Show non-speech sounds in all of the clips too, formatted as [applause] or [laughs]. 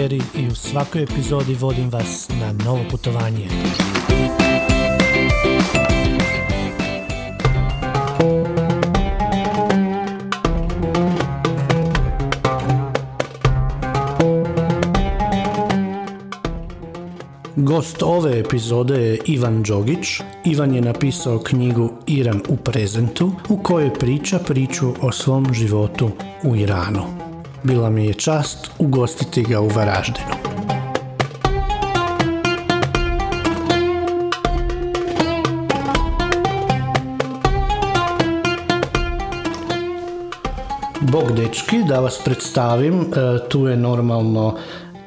Bengeri i u svakoj epizodi vodim vas na novo putovanje. Gost ove epizode je Ivan Đogić. Ivan je napisao knjigu Iran u prezentu u kojoj priča priču o svom životu u Iranu. Bila mi je čast ugostiti ga u Varaždinu. Bog dečki, da vas predstavim, e, tu je normalno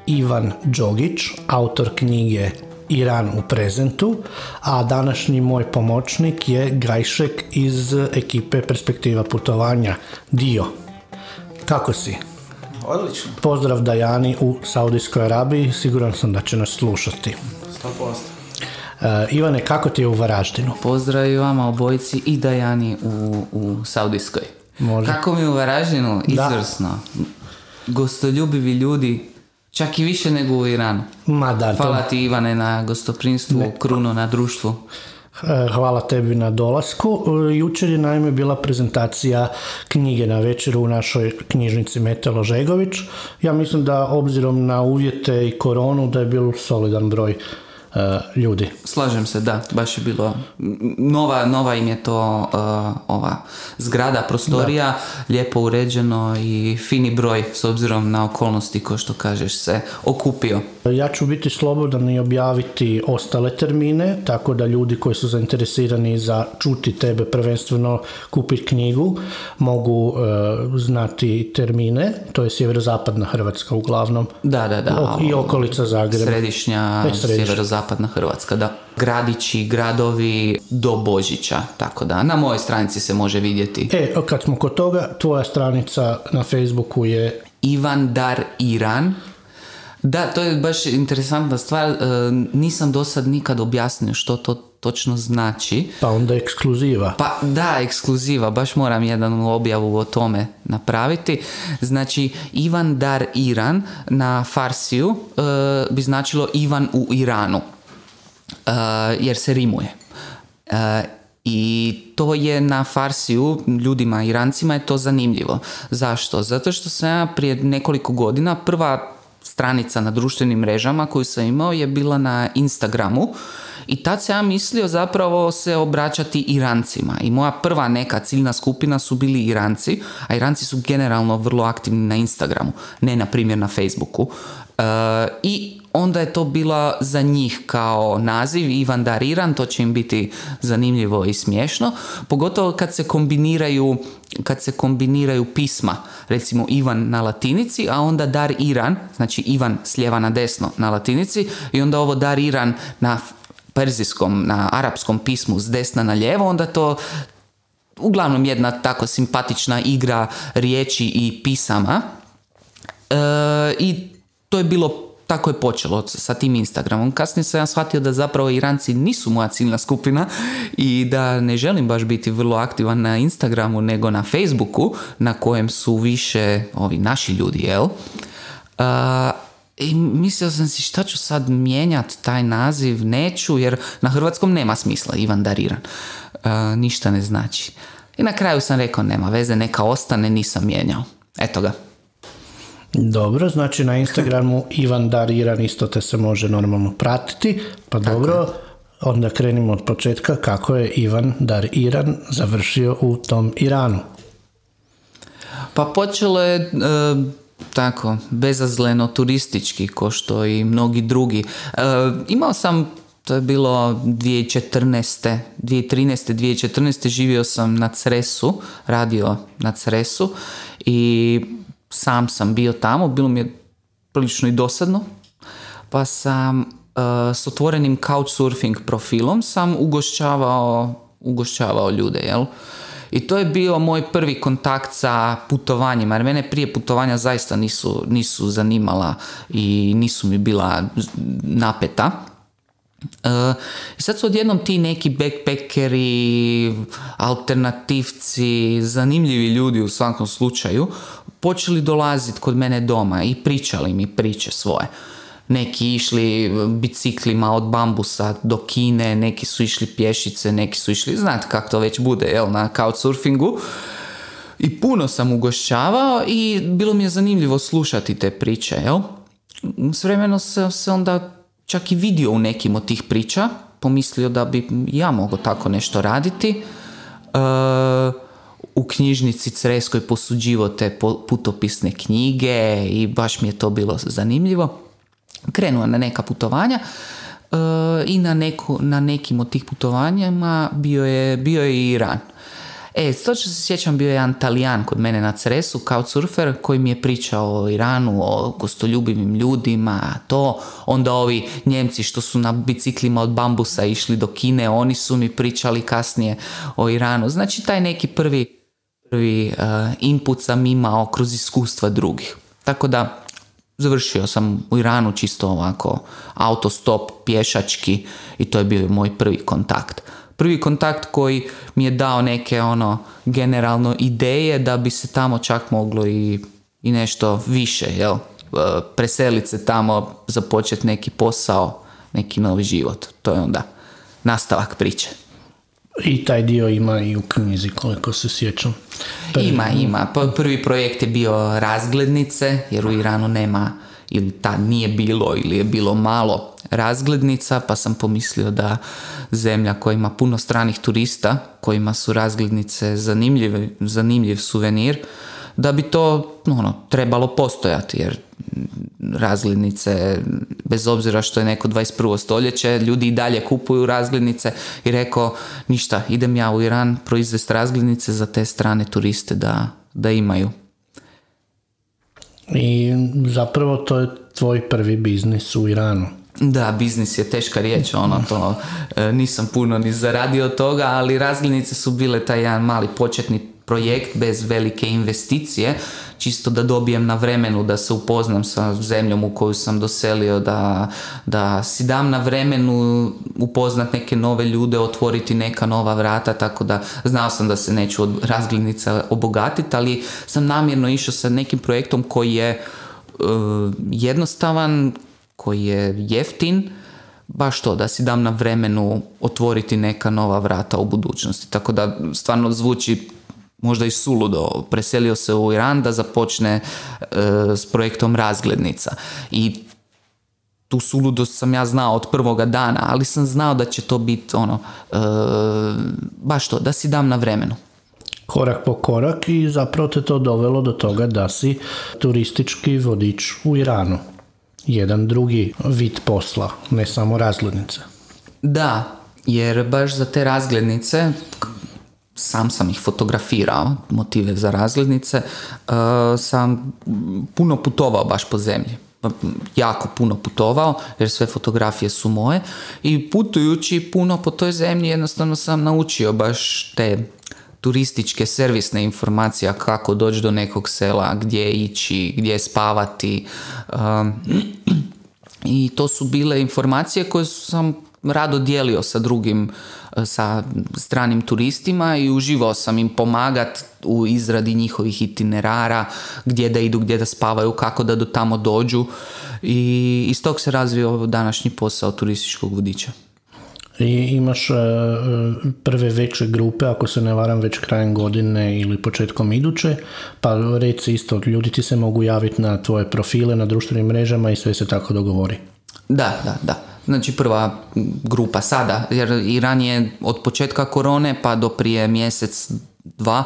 Ivan Đogić, autor knjige Iran u prezentu, a današnji moj pomoćnik je Gajšek iz ekipe Perspektiva putovanja Dio. Kako si? Odlično, Pozdrav Dajani u Saudijskoj Arabiji, siguran sam da će nas slušati. 100%. E, Ivane, kako ti je u Varaždinu? Pozdrav i vama obojici i Dajani u, u Saudijskoj. Može. Kako mi u Varaždinu? Izvrsno. Gostoljubivi ljudi, čak i više nego u Iranu. Ma da, to- Hvala ti Ivane na gostoprinstvu, Kruno na društvu. E, Hvala tebi na dolasku. E, Jučer je naime bila prezentacija knjige na večeru u našoj knjižnici Metelo Žegović. Ja mislim da obzirom na uvjete i koronu da je bio solidan broj e, ljudi. Slažem se, da, baš je bilo nova, nova im je to uh, ova zgrada, prostorija, lijepo uređeno i fini broj s obzirom na okolnosti ko što kažeš se okupio. Ja ću biti slobodan i objaviti ostale termine, tako da ljudi koji su zainteresirani za čuti tebe prvenstveno kupiti knjigu mogu e, znati termine, to je sjeverozapadna Hrvatska uglavnom. Da, da, da. O- I okolica Zagreba. Središnja, E, središnja. sjeverozapadna Hrvatska, da. Gradići, gradovi do Božića, tako da. Na mojoj stranici se može vidjeti. E, kad smo kod toga, tvoja stranica na Facebooku je Ivan Dar Iran. Da, to je baš interesantna stvar. e, Nisam do sad nikad objasnio što to točno znači. pa onda ekskluziva. Pa da, ekskluziva, baš moram jednu objavu o tome napraviti. Znači, Ivan Dar Iran na Farsiju e, bi značilo Ivan u Iranu, e, jer se rimuje. I to je na Farsiju, ljudima Irancima je to zanimljivo. Zašto? Zato što sam ja prije nekoliko godina prva stranica na društvenim mrežama koju sam imao je bila na Instagramu i tad sam ja mislio zapravo se obraćati Irancima i moja prva neka ciljna skupina su bili Iranci, a Iranci su generalno vrlo aktivni na Instagramu, ne na primjer na Facebooku. E, I onda je to bila za njih kao naziv Ivan Dar Iran, to će im biti zanimljivo i smiješno, pogotovo kad se kombiniraju kad se kombiniraju pisma, recimo Ivan na latinici, a onda Dar Iran, znači Ivan s lijeva na desno na latinici i onda ovo Dar Iran na perzijskom, na arapskom pismu s desna na lijevo, onda to uglavnom jedna tako simpatična igra riječi i pisama. E, I to je bilo tako je počelo sa tim Instagramom. Kasnije sam ja shvatio da zapravo Iranci nisu moja ciljna skupina i da ne želim baš biti vrlo aktivan na Instagramu nego na Facebooku na kojem su više ovi naši ljudi, jel? A, I mislio sam si šta ću sad mijenjat taj naziv, neću jer na hrvatskom nema smisla Ivan Dariran. A, ništa ne znači. I na kraju sam rekao nema veze, neka ostane, nisam mijenjao. Eto ga. Dobro, znači na Instagramu [laughs] Ivan Dar Iran isto te se može normalno pratiti, pa dobro, onda krenimo od početka kako je Ivan Dar Iran završio u tom Iranu. Pa počelo je e, tako, bezazleno turistički, ko što i mnogi drugi. E, imao sam, to je bilo 2014. 2013. 2014. živio sam na Cresu, radio na Cresu i sam sam bio tamo, bilo mi je prilično i dosadno, pa sam e, s otvorenim couchsurfing profilom sam ugošćavao, ugošćavao ljude, jel? I to je bio moj prvi kontakt sa putovanjima, jer mene prije putovanja zaista nisu, nisu zanimala i nisu mi bila napeta. I sad su odjednom ti neki backpackeri, alternativci, zanimljivi ljudi u svakom slučaju, počeli dolaziti kod mene doma i pričali mi priče svoje. Neki išli biciklima od bambusa do Kine, neki su išli pješice, neki su išli, znate kako to već bude, jel, na couchsurfingu. I puno sam ugošćavao i bilo mi je zanimljivo slušati te priče, jel? S vremenom sam se onda čak i vidio u nekim od tih priča, pomislio da bi ja mogao tako nešto raditi. E, u knjižnici Creskoj posuđivo te putopisne knjige i baš mi je to bilo zanimljivo. Krenuo na neka putovanja e, i na, neku, na nekim od tih putovanjima bio je, bio je i Iran. E, što se sjećam, bio je jedan talijan kod mene na Cresu, kao surfer, koji mi je pričao o Iranu, o gostoljubivim ljudima, to. Onda ovi Njemci što su na biciklima od bambusa išli do Kine, oni su mi pričali kasnije o Iranu. Znači, taj neki prvi, prvi uh, input sam imao kroz iskustva drugih. Tako da, završio sam u Iranu čisto ovako autostop, pješački i to je bio moj prvi kontakt prvi kontakt koji mi je dao neke ono generalno ideje da bi se tamo čak moglo i, i nešto više, jel? E, preseliti se tamo, započeti neki posao, neki novi život. To je onda nastavak priče. I taj dio ima i u knjizi, koliko se sjećam. Ima, ima. Prvi projekt je bio razglednice, jer u Iranu nema ili ta nije bilo ili je bilo malo razglednica, pa sam pomislio da zemlja koja ima puno stranih turista, kojima su razglednice zanimljiv, zanimljiv suvenir, da bi to ono, trebalo postojati, jer razglednice, bez obzira što je neko 21. stoljeće, ljudi i dalje kupuju razglednice i rekao, ništa, idem ja u Iran proizvesti razglednice za te strane turiste da, da imaju. I zapravo to je tvoj prvi biznis u Iranu. Da, biznis je teška riječ, ono to e, nisam puno ni zaradio toga, ali razglednice su bile taj jedan mali početni projekt bez velike investicije, čisto da dobijem na vremenu da se upoznam sa zemljom u koju sam doselio, da, da si dam na vremenu upoznat neke nove ljude, otvoriti neka nova vrata, tako da znao sam da se neću od razglednica obogatiti, ali sam namjerno išao sa nekim projektom koji je uh, jednostavan, koji je jeftin, baš to, da si dam na vremenu otvoriti neka nova vrata u budućnosti. Tako da stvarno zvuči možda i suludo. Preselio se u Iran da započne e, s projektom razglednica. I tu suludost sam ja znao od prvoga dana, ali sam znao da će to biti ono, e, baš to, da si dam na vremenu korak po korak i zapravo te to dovelo do toga da si turistički vodič u Iranu jedan drugi vid posla, ne samo razglednice. Da, jer baš za te razglednice, sam sam ih fotografirao, motive za razglednice, uh, sam puno putovao baš po zemlji. Jako puno putovao, jer sve fotografije su moje. I putujući puno po toj zemlji jednostavno sam naučio baš te turističke servisne informacije kako doći do nekog sela, gdje ići, gdje spavati. Um, I to su bile informacije koje sam rado dijelio sa drugim, sa stranim turistima i uživao sam im pomagat u izradi njihovih itinerara, gdje da idu, gdje da spavaju, kako da do tamo dođu i iz tog se razvio današnji posao turističkog vodiča i imaš e, prve veće grupe, ako se ne varam već krajem godine ili početkom iduće, pa reci isto, ljudi ti se mogu javiti na tvoje profile na društvenim mrežama i sve se tako dogovori. Da, da, da. Znači prva grupa sada, jer Iran je od početka korone pa do prije mjesec dva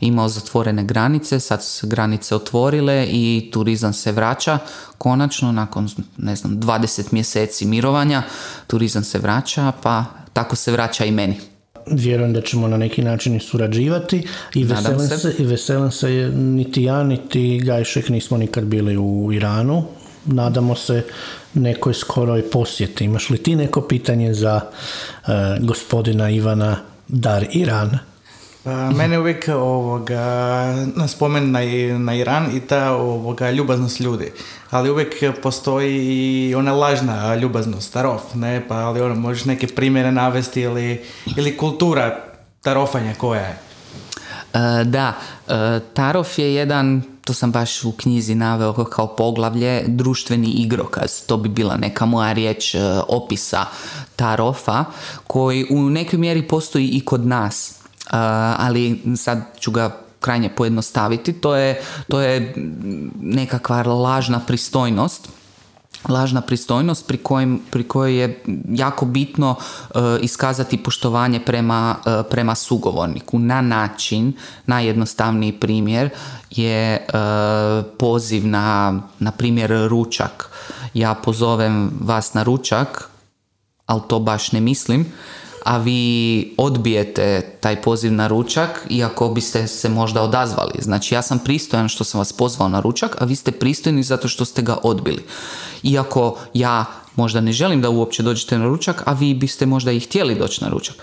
imao zatvorene granice, sad su se granice otvorile i turizam se vraća konačno nakon ne znam 20 mjeseci mirovanja turizam se vraća pa tako se vraća i meni. Vjerujem da ćemo na neki način i surađivati i veselim se. se. i veselim se niti ja niti Gajšek nismo nikad bili u Iranu. Nadamo se nekoj skoroj posjeti. Imaš li ti neko pitanje za uh, gospodina Ivana Dar Iran? Pa, mene uvijek ovoga, spomen na, na Iran i ta ovoga, ljubaznost ljudi. Ali uvijek postoji i ona lažna ljubaznost, tarof, ne? Pa ali ono, možeš neke primjere navesti ili, ili kultura tarofanja koja je? E, da, e, Tarof je jedan, to sam baš u knjizi naveo kao poglavlje, društveni igrokaz. To bi bila neka moja riječ e, opisa Tarofa, koji u nekoj mjeri postoji i kod nas. Ali sad ću ga krajnje pojednostaviti. To je, to je nekakva lažna pristojnost lažna pristojnost pri, kojim, pri kojoj je jako bitno e, iskazati poštovanje prema, e, prema sugovorniku na način, najjednostavniji primjer je e, poziv na, na primjer, ručak. Ja pozovem vas na ručak, ali to baš ne mislim, a vi odbijete taj poziv na ručak iako biste se možda odazvali. Znači ja sam pristojan što sam vas pozvao na ručak, a vi ste pristojni zato što ste ga odbili. Iako ja možda ne želim da uopće dođete na ručak, a vi biste možda i htjeli doći na ručak.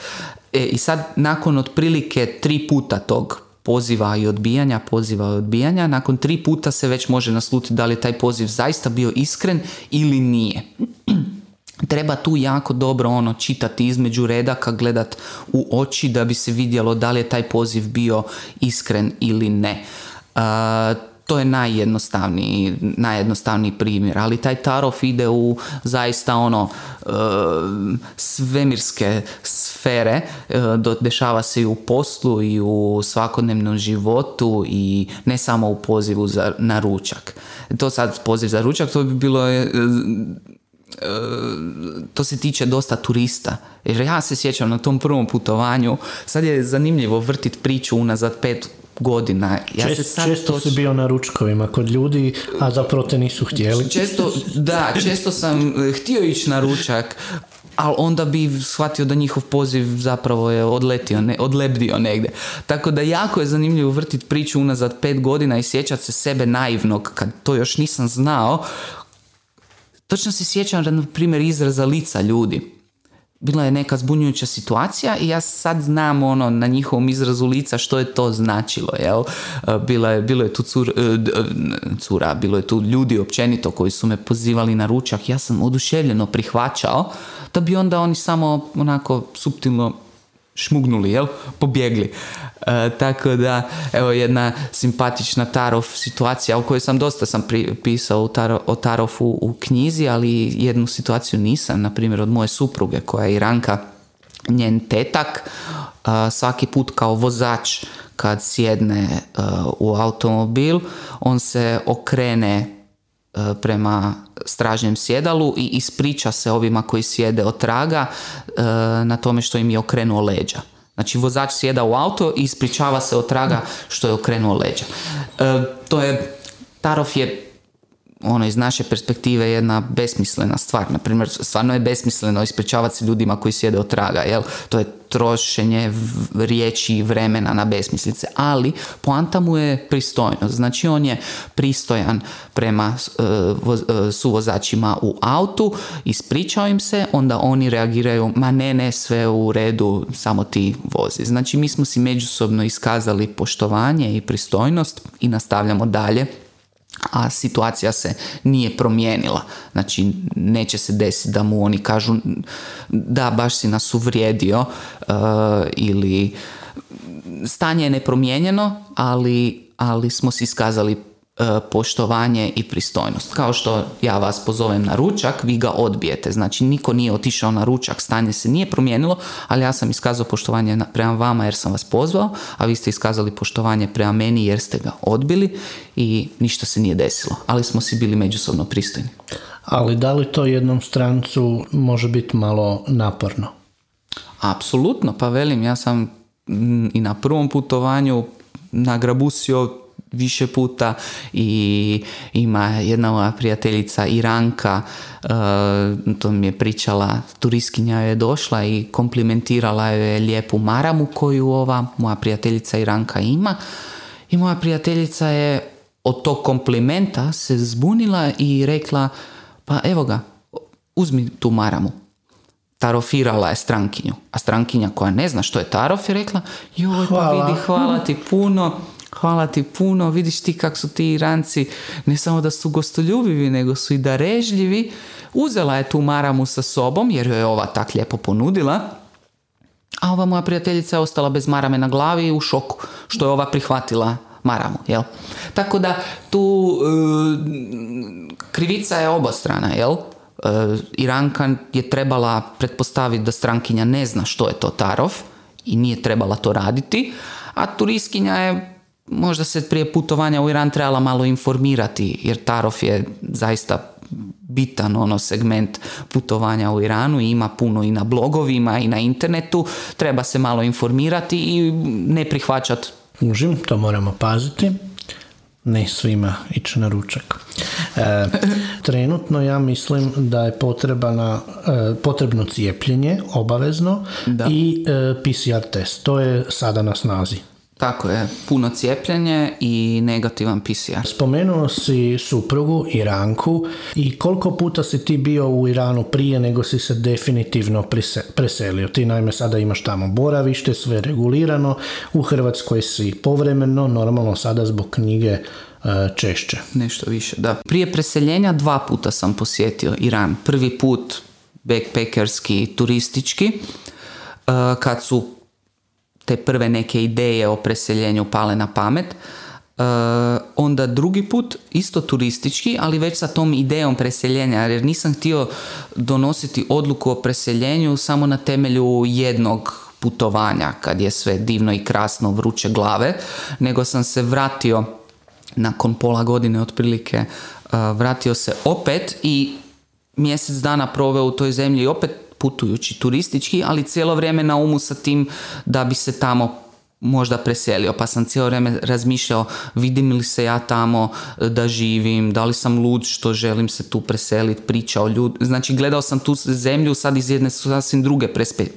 E, I sad nakon otprilike tri puta tog poziva i odbijanja, poziva i odbijanja, nakon tri puta se već može naslutiti da li je taj poziv zaista bio iskren ili nije treba tu jako dobro ono čitati između redaka, gledat u oči da bi se vidjelo da li je taj poziv bio iskren ili ne. to je najjednostavniji, najjednostavniji primjer, ali taj tarof ide u zaista ono e, svemirske sfere, e, dešava se i u poslu i u svakodnevnom životu i ne samo u pozivu za, na ručak. To sad poziv za ručak, to bi bilo e, to se tiče dosta turista. Jer ja se sjećam na tom prvom putovanju, sad je zanimljivo vrtit priču unazad pet godina. Ja se sad često si bio na ručkovima kod ljudi, a zapravo te nisu htjeli. Često, da, često sam eh, htio ići na ručak, ali onda bi shvatio da njihov poziv zapravo je odletio, ne, odlebdio negdje. Tako da jako je zanimljivo vrtiti priču unazad pet godina i sjećati se sebe naivnog kad to još nisam znao Točno se sjećam, na primjer, izraza lica ljudi. Bila je neka zbunjujuća situacija i ja sad znam ono na njihovom izrazu lica što je to značilo, jel? E, bila je, bilo je tu cur, e, e, cura, bilo je tu ljudi općenito koji su me pozivali na ručak. Ja sam oduševljeno prihvaćao da bi onda oni samo onako suptilno šmugnuli, jel? Pobjegli. E, tako da, evo jedna simpatična Tarov situacija o kojoj sam dosta sam pisao u o Tarofu u knjizi, ali jednu situaciju nisam, na primjer od moje supruge koja je Iranka, njen tetak, uh, svaki put kao vozač kad sjedne e, u automobil, on se okrene prema stražnjem sjedalu i ispriča se ovima koji sjede od traga na tome što im je okrenuo leđa. Znači vozač sjeda u auto i ispričava se od traga što je okrenuo leđa. E, to je, Tarof je ono iz naše perspektive jedna besmislena stvar. Na primjer, stvarno je besmisleno ispričavati se ljudima koji sjede od traga, jel? To je trošenje riječi i vremena na besmislice, ali poanta mu je pristojnost. Znači on je pristojan prema uh, suvozačima u autu, ispričao im se, onda oni reagiraju, ma ne, ne, sve u redu, samo ti vozi. Znači mi smo si međusobno iskazali poštovanje i pristojnost i nastavljamo dalje a situacija se nije promijenila. Znači, neće se desiti da mu oni kažu da, baš si nas uvrijedio uh, ili stanje je nepromijenjeno, ali, ali smo si iskazali poštovanje i pristojnost. Kao što ja vas pozovem na ručak, vi ga odbijete. Znači niko nije otišao na ručak, stanje se nije promijenilo, ali ja sam iskazao poštovanje prema vama jer sam vas pozvao, a vi ste iskazali poštovanje prema meni jer ste ga odbili i ništa se nije desilo. Ali smo si bili međusobno pristojni. Ali da li to jednom strancu može biti malo naporno? Apsolutno, pa velim, ja sam i na prvom putovanju nagrabusio više puta i ima jedna moja prijateljica Iranka uh, to mi je pričala turistkinja je došla i komplimentirala je lijepu maramu koju ova moja prijateljica Iranka ima. I moja prijateljica je od tog komplimenta se zbunila i rekla pa evo ga uzmi tu maramu. Tarofirala je strankinju. A strankinja koja ne zna što je tarof je rekla, joj pa vidi, hvala ti puno, hvala ti puno, vidiš ti kak su ti Iranci, ne samo da su gostoljubivi, nego su i darežljivi. Uzela je tu maramu sa sobom, jer joj je ova tak lijepo ponudila, a ova moja prijateljica je ostala bez marame na glavi u šoku, što je ova prihvatila maramu, jel? Tako da tu e, krivica je obostrana, jel? E, Iranka je trebala pretpostaviti da strankinja ne zna što je to tarov i nije trebala to raditi, a turistkinja je možda se prije putovanja u Iran trebala malo informirati, jer tarov je zaista bitan ono segment putovanja u Iranu i ima puno i na blogovima i na internetu, treba se malo informirati i ne prihvaćati Užim, to moramo paziti. Ne svima ići na ručak. E, trenutno ja mislim da je potreba na, e, potrebno cijepljenje, obavezno, Da. i e, PCR test. To je sada na snazi. Tako je, puno cijepljenje i negativan PCR. Spomenuo si suprugu Iranku i koliko puta si ti bio u Iranu prije nego si se definitivno preselio. Ti naime sada imaš tamo boravište, sve regulirano, u Hrvatskoj si povremeno, normalno sada zbog knjige e, češće. Nešto više, da. Prije preseljenja dva puta sam posjetio Iran. Prvi put backpackerski, turistički, eh, kad su te prve neke ideje o preseljenju pale na pamet. Eh, onda drugi put isto turistički, ali već sa tom idejom preseljenja, jer nisam htio donositi odluku o preseljenju samo na temelju jednog putovanja, kad je sve divno i krasno vruće glave, nego sam se vratio nakon pola godine otprilike uh, vratio se opet i mjesec dana proveo u toj zemlji i opet putujući turistički, ali cijelo vrijeme na umu sa tim da bi se tamo možda preselio, pa sam cijelo vrijeme razmišljao vidim li se ja tamo e, da živim, da li sam lud što želim se tu preseliti, pričao ljud, znači gledao sam tu zemlju sad iz jedne sasvim druge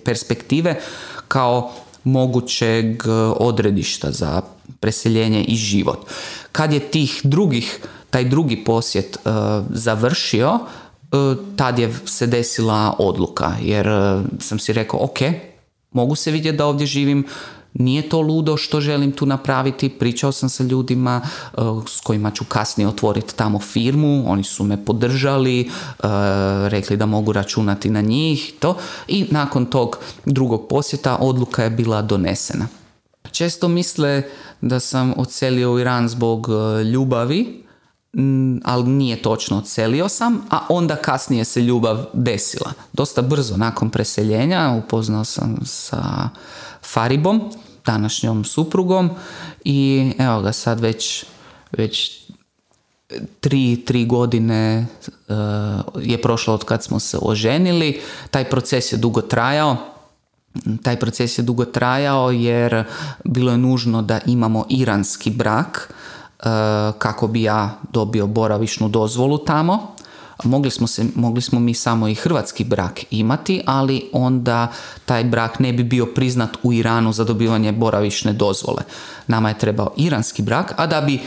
perspektive kao mogućeg e, odredišta za preseljenje i život. Kad je tih drugih, taj drugi posjet e, završio, tad je se desila odluka, jer e, sam si rekao, ok, mogu se vidjeti da ovdje živim, nije to ludo što želim tu napraviti, pričao sam sa ljudima e, s kojima ću kasnije otvoriti tamo firmu, oni su me podržali, e, rekli da mogu računati na njih to i nakon tog drugog posjeta odluka je bila donesena. Često misle da sam odselio u Iran zbog e, ljubavi, ali nije točno, odselio sam, a onda kasnije se ljubav desila. Dosta brzo nakon preseljenja upoznao sam sa Faribom, današnjom suprugom i evo ga sad već, već tri, tri godine eh, je prošlo od kad smo se oženili. Taj proces je dugo trajao. Taj proces je dugo trajao jer bilo je nužno da imamo iranski brak kako bi ja dobio boravišnu dozvolu tamo. Mogli smo, se, mogli smo mi samo i hrvatski brak imati, ali onda taj brak ne bi bio priznat u Iranu za dobivanje boravišne dozvole. Nama je trebao iranski brak, a da bi e,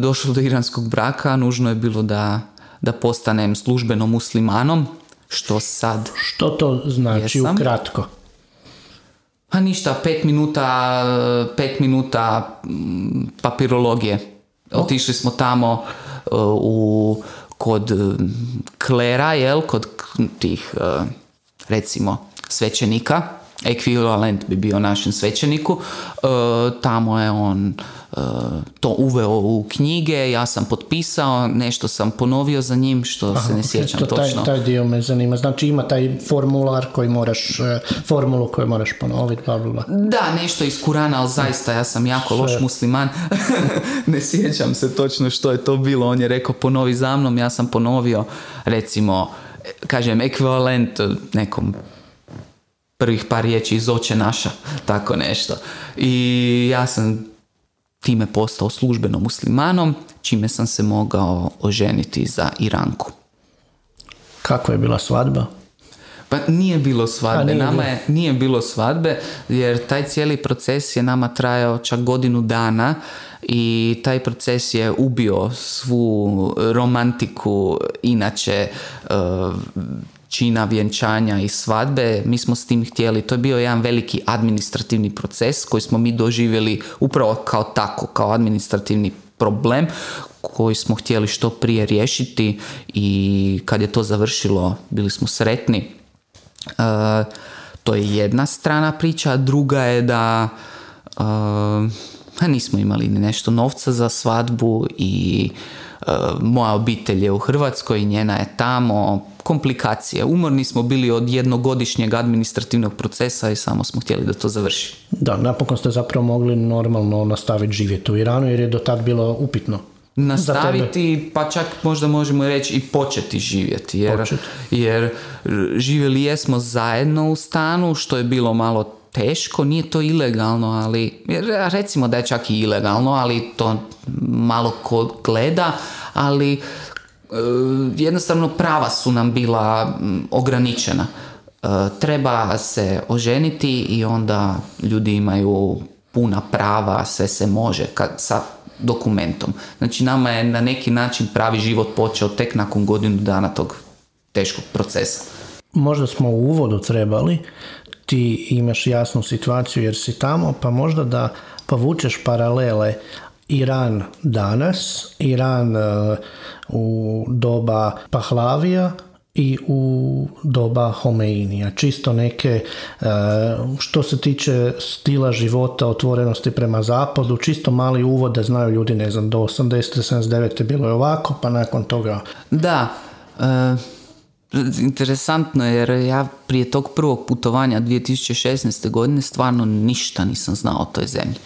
došlo do iranskog braka, nužno je bilo da, da postanem službeno muslimanom, što sad Što to znači Jesam. ukratko? Pa ništa, pet minuta, pet minuta mm, papirologije. Otišli smo tamo e, u, kod mm, klera, jel, kod tih, e, recimo, svećenika, ekvivalent bi bio našem svećeniku, E, tamo je on e, to uveo u knjige, ja sam potpisao, nešto sam ponovio za njim, što se ne sjećam To, taj, točno. taj dio me zanima. Znači ima taj formular koji moraš, e, formulu koju moraš ponoviti, bla, bla, bla. Da, nešto iz Kurana, ali zaista ja sam jako loš musliman. [laughs] ne sjećam se točno što je to bilo. On je rekao ponovi za mnom, ja sam ponovio recimo, kažem, ekvivalent nekom prvih par riječi iz oče naša, tako nešto. I ja sam time postao službeno muslimanom, čime sam se mogao oženiti za Iranku. Kakva je bila svadba? Pa nije bilo svadbe, A, nije nama bilo. je, nije bilo svadbe jer taj cijeli proces je nama trajao čak godinu dana i taj proces je ubio svu romantiku inače uh, čina vjenčanja i svadbe. Mi smo s tim htjeli, to je bio jedan veliki administrativni proces koji smo mi doživjeli upravo kao tako, kao administrativni problem koji smo htjeli što prije riješiti i kad je to završilo bili smo sretni. Uh, to je jedna strana priča, druga je da uh, nismo imali nešto novca za svadbu i moja obitelj je u Hrvatskoj, njena je tamo, komplikacije. Umorni smo bili od jednogodišnjeg administrativnog procesa i samo smo htjeli da to završi. Da, napokon ste zapravo mogli normalno nastaviti živjeti u Iranu jer je do tad bilo upitno nastaviti, pa čak možda možemo reći i početi živjeti. Jer, jer živjeli jesmo zajedno u stanu, što je bilo malo teško, nije to ilegalno, ali recimo da je čak i ilegalno, ali to malo ko gleda, ali e, jednostavno prava su nam bila ograničena. E, treba se oženiti i onda ljudi imaju puna prava, sve se može. Kad, sa dokumentom. Znači nama je na neki način pravi život počeo tek nakon godinu dana tog teškog procesa. Možda smo u uvodu trebali, ti imaš jasnu situaciju jer si tamo, pa možda da povučeš paralele Iran danas, Iran uh, u doba Pahlavija i u doba Homeinija. Čisto neke, e, što se tiče stila života, otvorenosti prema zapadu, čisto mali uvod da znaju ljudi, ne znam, do 80. 79. bilo je ovako, pa nakon toga... Da, e, interesantno jer ja prije tog prvog putovanja 2016. godine stvarno ništa nisam znao o toj zemlji.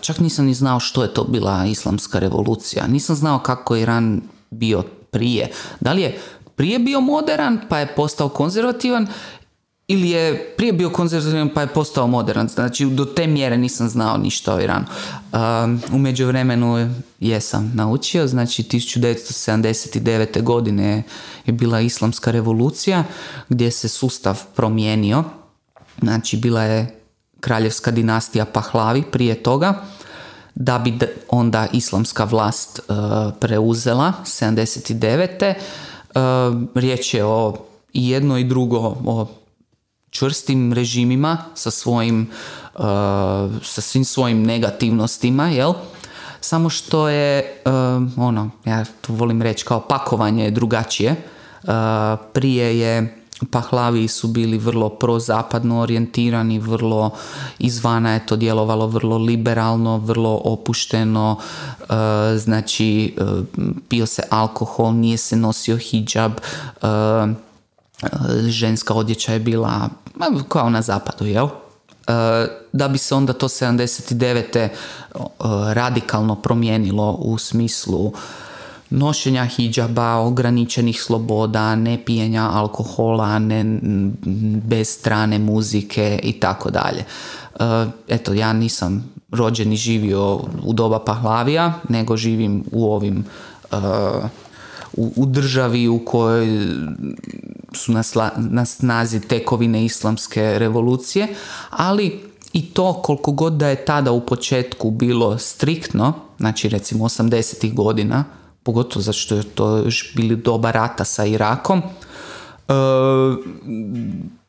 Čak nisam ni znao što je to bila islamska revolucija. Nisam znao kako je Iran bio prije. Da li je prije bio moderan pa je postao konzervativan ili je prije bio konzervativan pa je postao modern. Znači do te mjere nisam znao ništa o Iranu. U međuvremenu jesam naučio, znači 1979. godine je bila islamska revolucija gdje se sustav promijenio. Znači bila je kraljevska dinastija Pahlavi prije toga da bi onda islamska vlast uh, preuzela 79 riječ je o jedno i drugo o čvrstim režimima sa svojim sa svim svojim negativnostima, jel? Samo što je ono, ja to volim reći kao pakovanje je drugačije. Prije je Pahlavi su bili vrlo prozapadno orijentirani, vrlo izvana je to djelovalo vrlo liberalno, vrlo opušteno, e, znači e, pio se alkohol, nije se nosio hijab, e, ženska odjeća je bila kao na zapadu, jel? Da bi se onda to 79. radikalno promijenilo u smislu nošenja hijaba, ograničenih sloboda, ne pijenja alkohola, ne, bez strane muzike i tako dalje. E, eto, ja nisam rođen i živio u doba Pahlavija, nego živim u ovim e, u, u državi u kojoj su na, na snazi tekovine islamske revolucije, ali i to koliko god da je tada u početku bilo striktno, znači recimo 80. godina, pogotovo zato što je to još bili doba rata sa Irakom. E,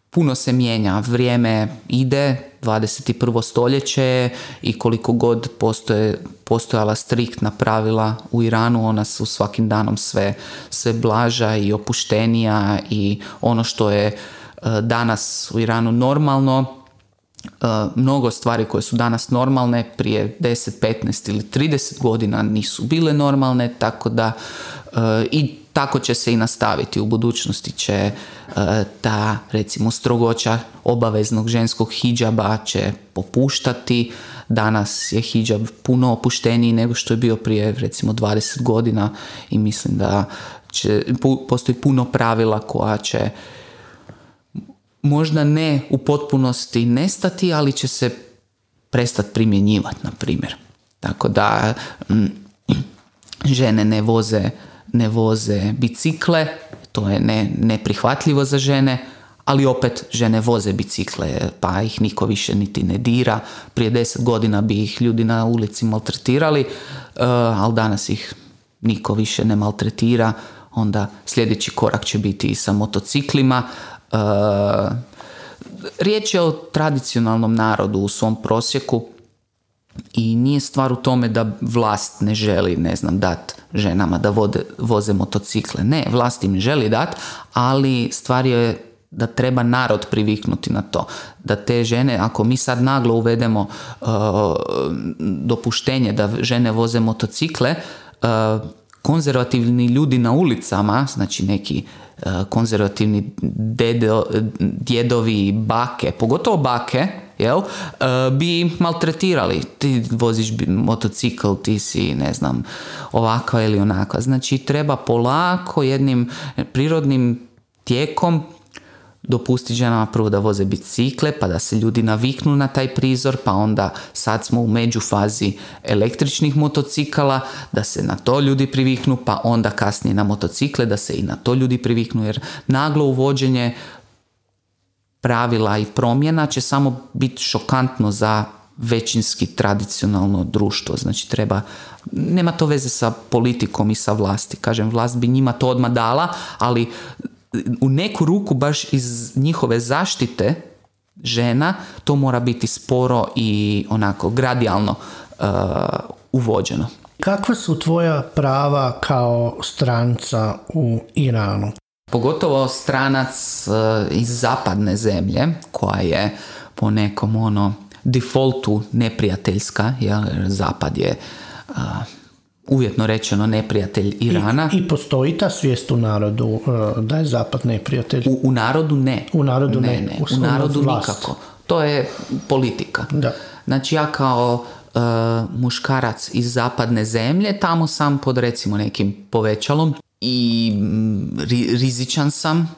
puno se mijenja, vrijeme ide, 21. stoljeće i koliko god postoje, postojala striktna pravila u Iranu, ona su svakim danom sve, sve blaža i opuštenija i ono što je e, danas u Iranu normalno, mnogo stvari koje su danas normalne prije 10, 15 ili 30 godina nisu bile normalne, tako da e, i tako će se i nastaviti. U budućnosti će e, ta recimo strogoća obaveznog ženskog hijaba će popuštati. Danas je hijab puno opušteniji nego što je bio prije recimo 20 godina i mislim da će, postoji puno pravila koja će možda ne u potpunosti nestati, ali će se prestati primjenjivati, na primjer. Tako da mm, žene ne voze, ne voze bicikle, to je ne, neprihvatljivo za žene, ali opet žene voze bicikle, pa ih niko više niti ne dira. Prije deset godina bi ih ljudi na ulici maltretirali, uh, ali danas ih niko više ne maltretira. Onda sljedeći korak će biti i sa motociklima. Uh, riječ je o tradicionalnom narodu u svom prosjeku i nije stvar u tome da vlast ne želi, ne znam, dat ženama da vode, voze motocikle. Ne, vlast im želi dat, ali stvar je da treba narod priviknuti na to. Da te žene, ako mi sad naglo uvedemo uh, dopuštenje da žene voze motocikle, uh, konzervativni ljudi na ulicama, znači neki konzervativni dedo, djedovi, bake, pogotovo bake, jel, bi maltretirali. Ti voziš motocikl, ti si, ne znam, ovakva ili onakva. Znači, treba polako jednim prirodnim tijekom dopustiti ženama prvo da voze bicikle, pa da se ljudi naviknu na taj prizor, pa onda sad smo u međufazi električnih motocikala, da se na to ljudi priviknu, pa onda kasnije na motocikle, da se i na to ljudi priviknu, jer naglo uvođenje pravila i promjena će samo biti šokantno za većinski tradicionalno društvo. Znači treba, nema to veze sa politikom i sa vlasti. Kažem, vlast bi njima to odmah dala, ali u neku ruku baš iz njihove zaštite žena to mora biti sporo i onako gradijalno uh, uvođeno. Kakva su tvoja prava kao stranca u Iranu? Pogotovo stranac uh, iz zapadne zemlje koja je po nekom ono defaultu neprijateljska, jer zapad je uh, uvjetno rečeno neprijatelj Irana. I, I, postoji ta svijest u narodu uh, da je zapad neprijatelj? U, u narodu ne. U narodu ne. ne. U, narodu nikako. To je politika. Da. Znači ja kao uh, muškarac iz zapadne zemlje, tamo sam pod recimo nekim povećalom i mm, rizičan sam,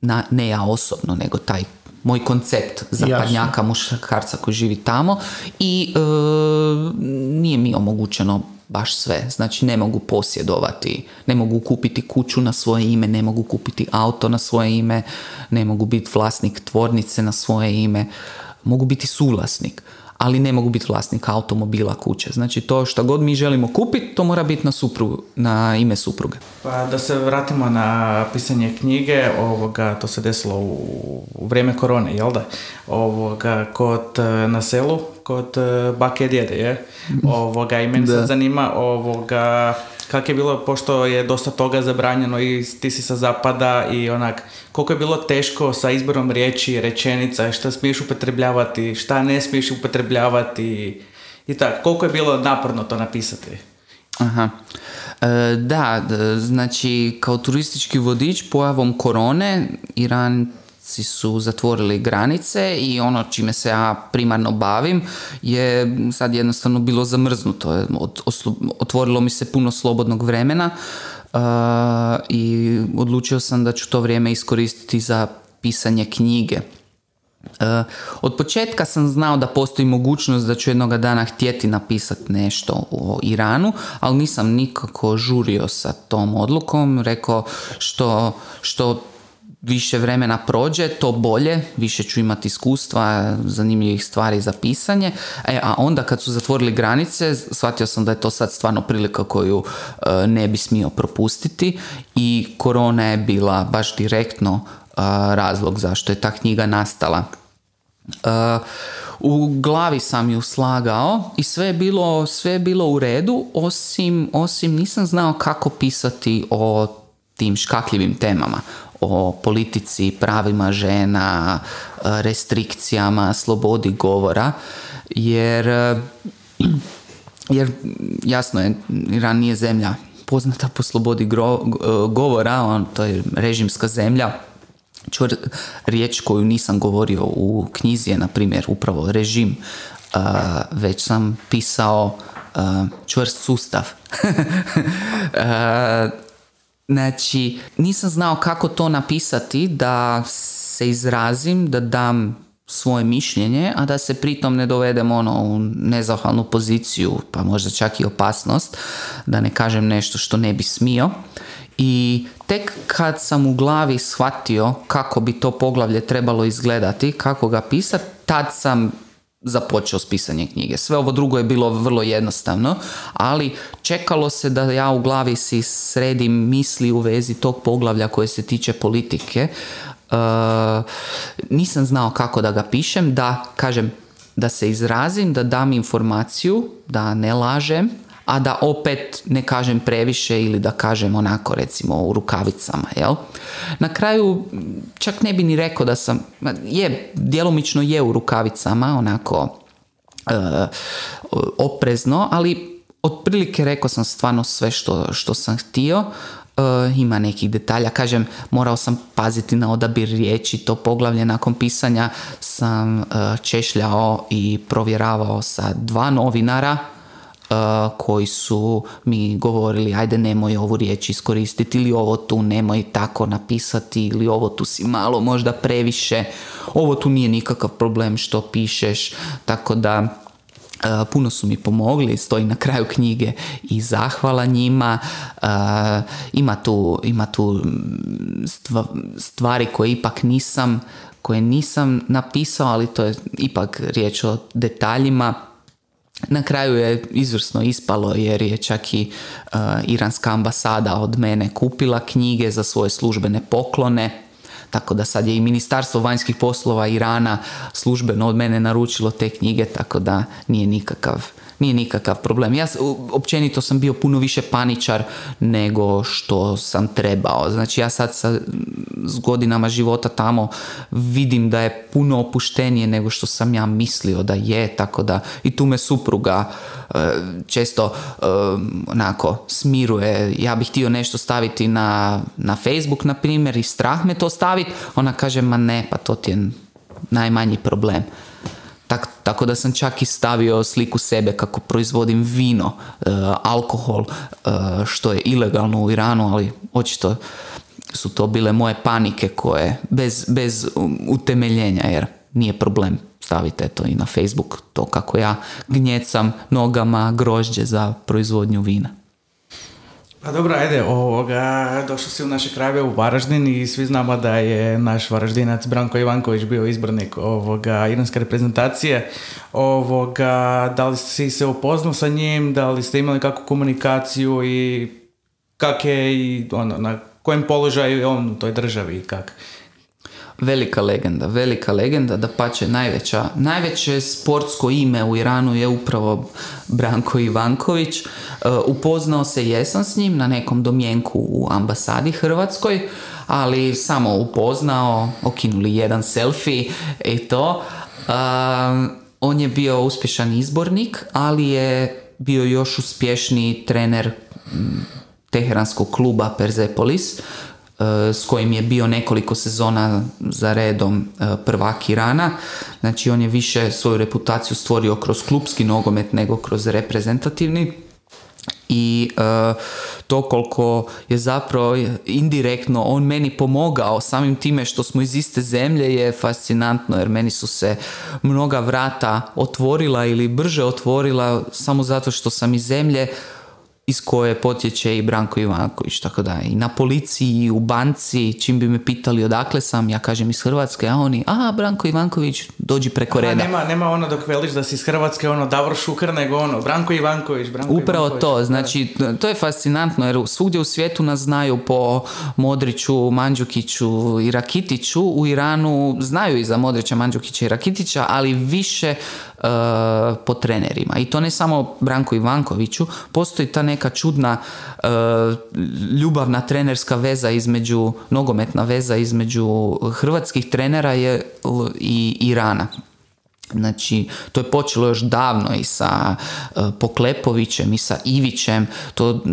na, ne ja osobno, nego taj moj koncept zapadnjaka muškarca koji živi tamo i uh, nije mi omogućeno baš sve. Znači ne mogu posjedovati, ne mogu kupiti kuću na svoje ime, ne mogu kupiti auto na svoje ime, ne mogu biti vlasnik tvornice na svoje ime, mogu biti suvlasnik ali ne mogu biti vlasnik automobila, kuće. Znači to što god mi želimo kupiti, to mora biti na, supru, na ime supruge. Pa da se vratimo na pisanje knjige, ovoga, to se desilo u, vrijeme korone, jel da? Ovoga, kod, e, na selu, kod e, bake djede, je? [laughs] Ovoga, i meni sad zanima, ovoga, kako je bilo, pošto je dosta toga zabranjeno i ti si sa zapada i onak, koliko je bilo teško sa izborom riječi, rečenica, šta smiješ upotrebljavati, šta ne smiješ upotrebljavati i tako, koliko je bilo naporno to napisati? Aha. E, da, znači kao turistički vodič pojavom korone Iran su zatvorili granice i ono čime se ja primarno bavim je sad jednostavno bilo zamrznuto. Otvorilo mi se puno slobodnog vremena uh, i odlučio sam da ću to vrijeme iskoristiti za pisanje knjige. Uh, od početka sam znao da postoji mogućnost da ću jednoga dana htjeti napisati nešto o Iranu, ali nisam nikako žurio sa tom odlukom. Rekao što, što više vremena prođe, to bolje, više ću imati iskustva, zanimljivih stvari za pisanje, e, a onda kad su zatvorili granice, shvatio sam da je to sad stvarno prilika koju e, ne bi smio propustiti i korona je bila baš direktno e, razlog zašto je ta knjiga nastala. E, u glavi sam ju slagao i sve je bilo, sve je bilo u redu, osim, osim nisam znao kako pisati o tim škakljivim temama o politici, pravima žena, restrikcijama, slobodi govora, jer, jer jasno je, Iran nije zemlja poznata po slobodi govora, on, to je režimska zemlja, Čvr, riječ koju nisam govorio u knjizi je, na primjer, upravo režim, već sam pisao čvrst sustav. [laughs] Znači, nisam znao kako to napisati da se izrazim, da dam svoje mišljenje, a da se pritom ne dovedem ono u nezahvalnu poziciju, pa možda čak i opasnost, da ne kažem nešto što ne bi smio. I tek kad sam u glavi shvatio kako bi to poglavlje trebalo izgledati, kako ga pisati, tad sam započeo s pisanjem knjige. Sve ovo drugo je bilo vrlo jednostavno, ali čekalo se da ja u glavi si sredim misli u vezi tog poglavlja koje se tiče politike. E, nisam znao kako da ga pišem, da kažem, da se izrazim, da dam informaciju, da ne lažem, a da opet ne kažem previše ili da kažem onako recimo u rukavicama, jel? Na kraju čak ne bi ni rekao da sam, je, djelomično je u rukavicama, onako e, oprezno, ali otprilike rekao sam stvarno sve što, što sam htio, e, ima nekih detalja, kažem, morao sam paziti na odabir riječi, to poglavlje nakon pisanja sam uh, češljao i provjeravao sa dva novinara, koji su mi govorili ajde nemoj ovu riječ iskoristiti ili ovo tu nemoj tako napisati ili ovo tu si malo možda previše, ovo tu nije nikakav problem što pišeš, tako da puno su mi pomogli, stoji na kraju knjige i zahvala njima. Ima tu, ima tu stvari koje ipak nisam koje nisam napisao, ali to je ipak riječ o detaljima na kraju je izvrsno ispalo jer je čak i uh, iranska ambasada od mene kupila knjige za svoje službene poklone. Tako da sad je i Ministarstvo vanjskih poslova Irana službeno od mene naručilo te knjige, tako da nije nikakav nije nikakav problem. Ja općenito sam bio puno više paničar nego što sam trebao. Znači ja sad sa, s godinama života tamo vidim da je puno opuštenije nego što sam ja mislio da je, tako da i tu me supruga e, često e, onako smiruje. Ja bih htio nešto staviti na, na Facebook, na primjer, i strah me to staviti. Ona kaže, ma ne, pa to ti je najmanji problem. Tak, tako da sam čak i stavio sliku sebe kako proizvodim vino, e, alkohol, e, što je ilegalno u Iranu, ali očito su to bile moje panike koje bez, bez utemeljenja jer nije problem stavite to i na Facebook to kako ja gnjecam nogama grožđe za proizvodnju vina. Pa dobro, ajde, ovoga, došao si u naše krajeve u Varaždin i svi znamo da je naš Varaždinac Branko Ivanković bio izbornik ovoga, iranske reprezentacije. Ovoga, da li si se upoznao sa njim, da li ste imali kakvu komunikaciju i kak je i ono, na kojem položaju je on u toj državi i kak? Velika legenda, velika legenda, da pače najveća, najveće sportsko ime u Iranu je upravo Branko Ivanković. E, upoznao se jesam s njim na nekom domjenku u ambasadi Hrvatskoj, ali samo upoznao, okinuli jedan selfie i to. E, on je bio uspješan izbornik, ali je bio još uspješniji trener Teheranskog kluba Persepolis s kojim je bio nekoliko sezona za redom e, prvak Irana. Znači on je više svoju reputaciju stvorio kroz klubski nogomet nego kroz reprezentativni i e, to koliko je zapravo indirektno on meni pomogao samim time što smo iz iste zemlje je fascinantno jer meni su se mnoga vrata otvorila ili brže otvorila samo zato što sam iz zemlje iz koje potječe i Branko Ivanković, tako da i na policiji, i u banci, čim bi me pitali odakle sam, ja kažem iz Hrvatske, a oni, a Branko Ivanković, dođi preko reda. Nema, nema ono dok veliš da si iz Hrvatske, ono Davor Šuker, nego ono Branko Ivanković, Branko Upravo to, znači to je fascinantno jer svugdje u svijetu nas znaju po Modriću, Mandžukiću i Rakitiću, u Iranu znaju i za Modrića, Mandžukića i Rakitića, ali više uh, po trenerima. I to ne samo Branko Ivankoviću, postoji ta neka čudna uh, ljubavna trenerska veza između, nogometna veza između hrvatskih trenera je i Irana. Znači, to je počelo još davno i sa uh, Poklepovićem i sa Ivićem, to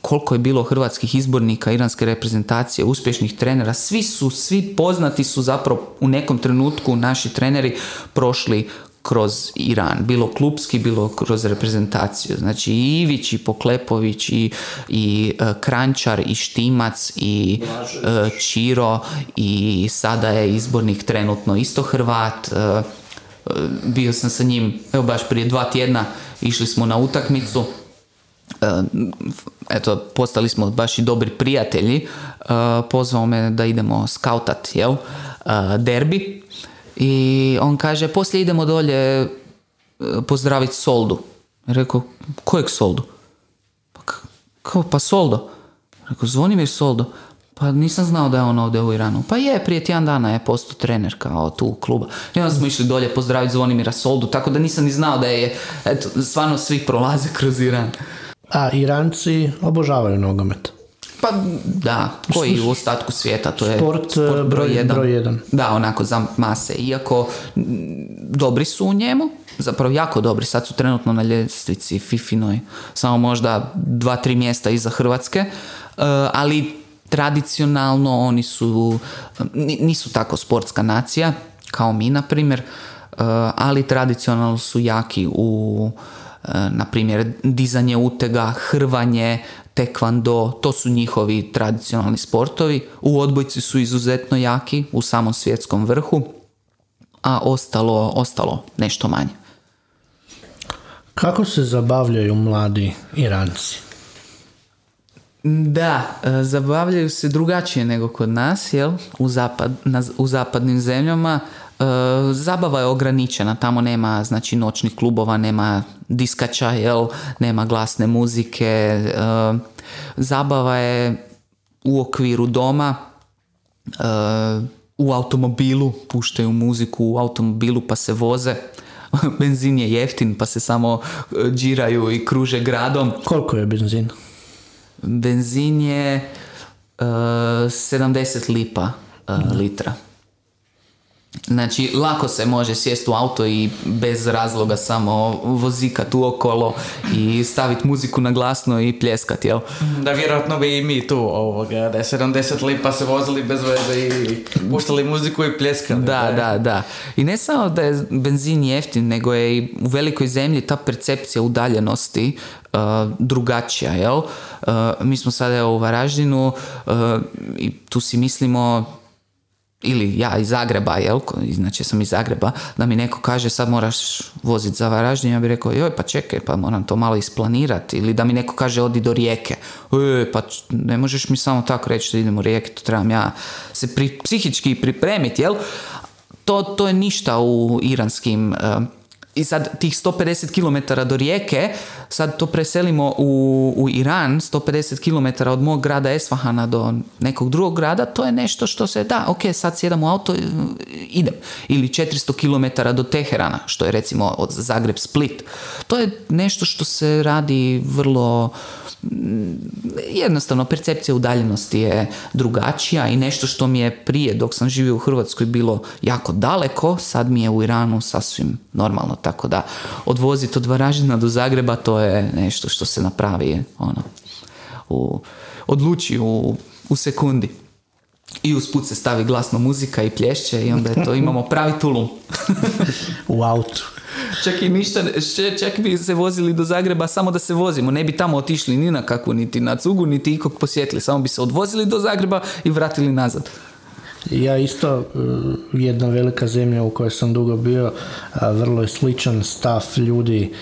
koliko je bilo hrvatskih izbornika iranske reprezentacije, uspješnih trenera, svi su, svi poznati su zapravo u nekom trenutku naši treneri prošli kroz Iran, bilo klubski, bilo kroz reprezentaciju. Znači i Ivić, i Poklepović, i, i e, Krančar, i Štimac, i uh, Čiro, i sada je izbornik trenutno isto Hrvat. E, bio sam sa njim, evo baš prije dva tjedna, išli smo na utakmicu, e, eto, postali smo baš i dobri prijatelji, e, pozvao me da idemo skautat, jel, derbi i on kaže, poslije idemo dolje pozdraviti Soldu. Rekao, kojeg Soldu? Pa, kao, pa Soldo. Rekao, Zvonimir Soldo. Pa nisam znao da je on ovdje u Iranu. Pa je, prije tjedan dana je postao trener kao tu kluba. I onda smo išli dolje pozdraviti Zvonimira Soldu, tako da nisam ni znao da je, eto, stvarno svi prolaze kroz Iran. A Iranci obožavaju nogomet. Pa da, koji u ostatku svijeta, to je sport, sport broj, jedan. broj jedan. Da, onako za mase. Iako dobri su u njemu, zapravo jako dobri, sad su trenutno na ljestvici Fifinoj, samo možda dva, tri mjesta iza Hrvatske, e, ali tradicionalno oni su, nisu tako sportska nacija, kao mi na primjer, e, ali tradicionalno su jaki u na primjer dizanje utega, hrvanje, tekvando, to su njihovi tradicionalni sportovi. U odbojci su izuzetno jaki, u samom svjetskom vrhu, a ostalo, ostalo nešto manje. Kako se zabavljaju mladi Iranci? Da, e, zabavljaju se drugačije nego kod nas, jel? U, zapad, u zapadnim zemljama. E, zabava je ograničena, tamo nema znači noćnih klubova, nema diskača, jel? nema glasne muzike. E, zabava je u okviru doma, u automobilu, puštaju muziku u automobilu pa se voze. [laughs] Benzin je jeftin pa se samo džiraju i kruže gradom. Koliko je benzin? Benzin je uh, e, 70 lipa uh, litra. Znači, lako se može sjesti u auto i bez razloga samo vozikat okolo i staviti muziku na glasno i pljeskat, jel? Da, vjerojatno bi i mi tu ovoga, da je 70 lipa se vozili bez veze i puštali muziku i pljeskali. Da, da, da. I ne samo da je benzin jeftin, nego je i u velikoj zemlji ta percepcija udaljenosti uh, drugačija, jel? Uh, mi smo sada u Varaždinu uh, i tu si mislimo ili ja iz Zagreba, jel, znači sam iz Zagreba, da mi neko kaže sad moraš voziti za Varaždin, ja bih rekao, joj pa čekaj, pa moram to malo isplanirati, ili da mi neko kaže odi do rijeke, e, pa ne možeš mi samo tako reći da idemo u rijeke, to trebam ja se pri, psihički pripremiti, jel, to, to je ništa u iranskim i sad tih 150 km do rijeke, sad to preselimo u, u Iran, 150 km od mog grada Esfahana do nekog drugog grada, to je nešto što se da, ok, sad sjedam u auto, idem. Ili 400 km do Teherana, što je recimo od Zagreb Split. To je nešto što se radi vrlo jednostavno percepcija udaljenosti je drugačija i nešto što mi je prije dok sam živio u Hrvatskoj bilo jako daleko, sad mi je u Iranu sasvim normalno, tako da odvoziti od Varaždina do Zagreba to je nešto što se napravi ono, u, odluči u, u sekundi. I usput se stavi glasno muzika i plješće i onda je to imamo pravi tulum. [laughs] [laughs] u autu. Čak i ništa, čak bi se vozili do Zagreba samo da se vozimo. Ne bi tamo otišli ni na kakvu, niti na cugu, niti ikog posjetili. Samo bi se odvozili do Zagreba i vratili nazad. Ja isto, e, jedna velika zemlja u kojoj sam dugo bio, vrlo je sličan stav ljudi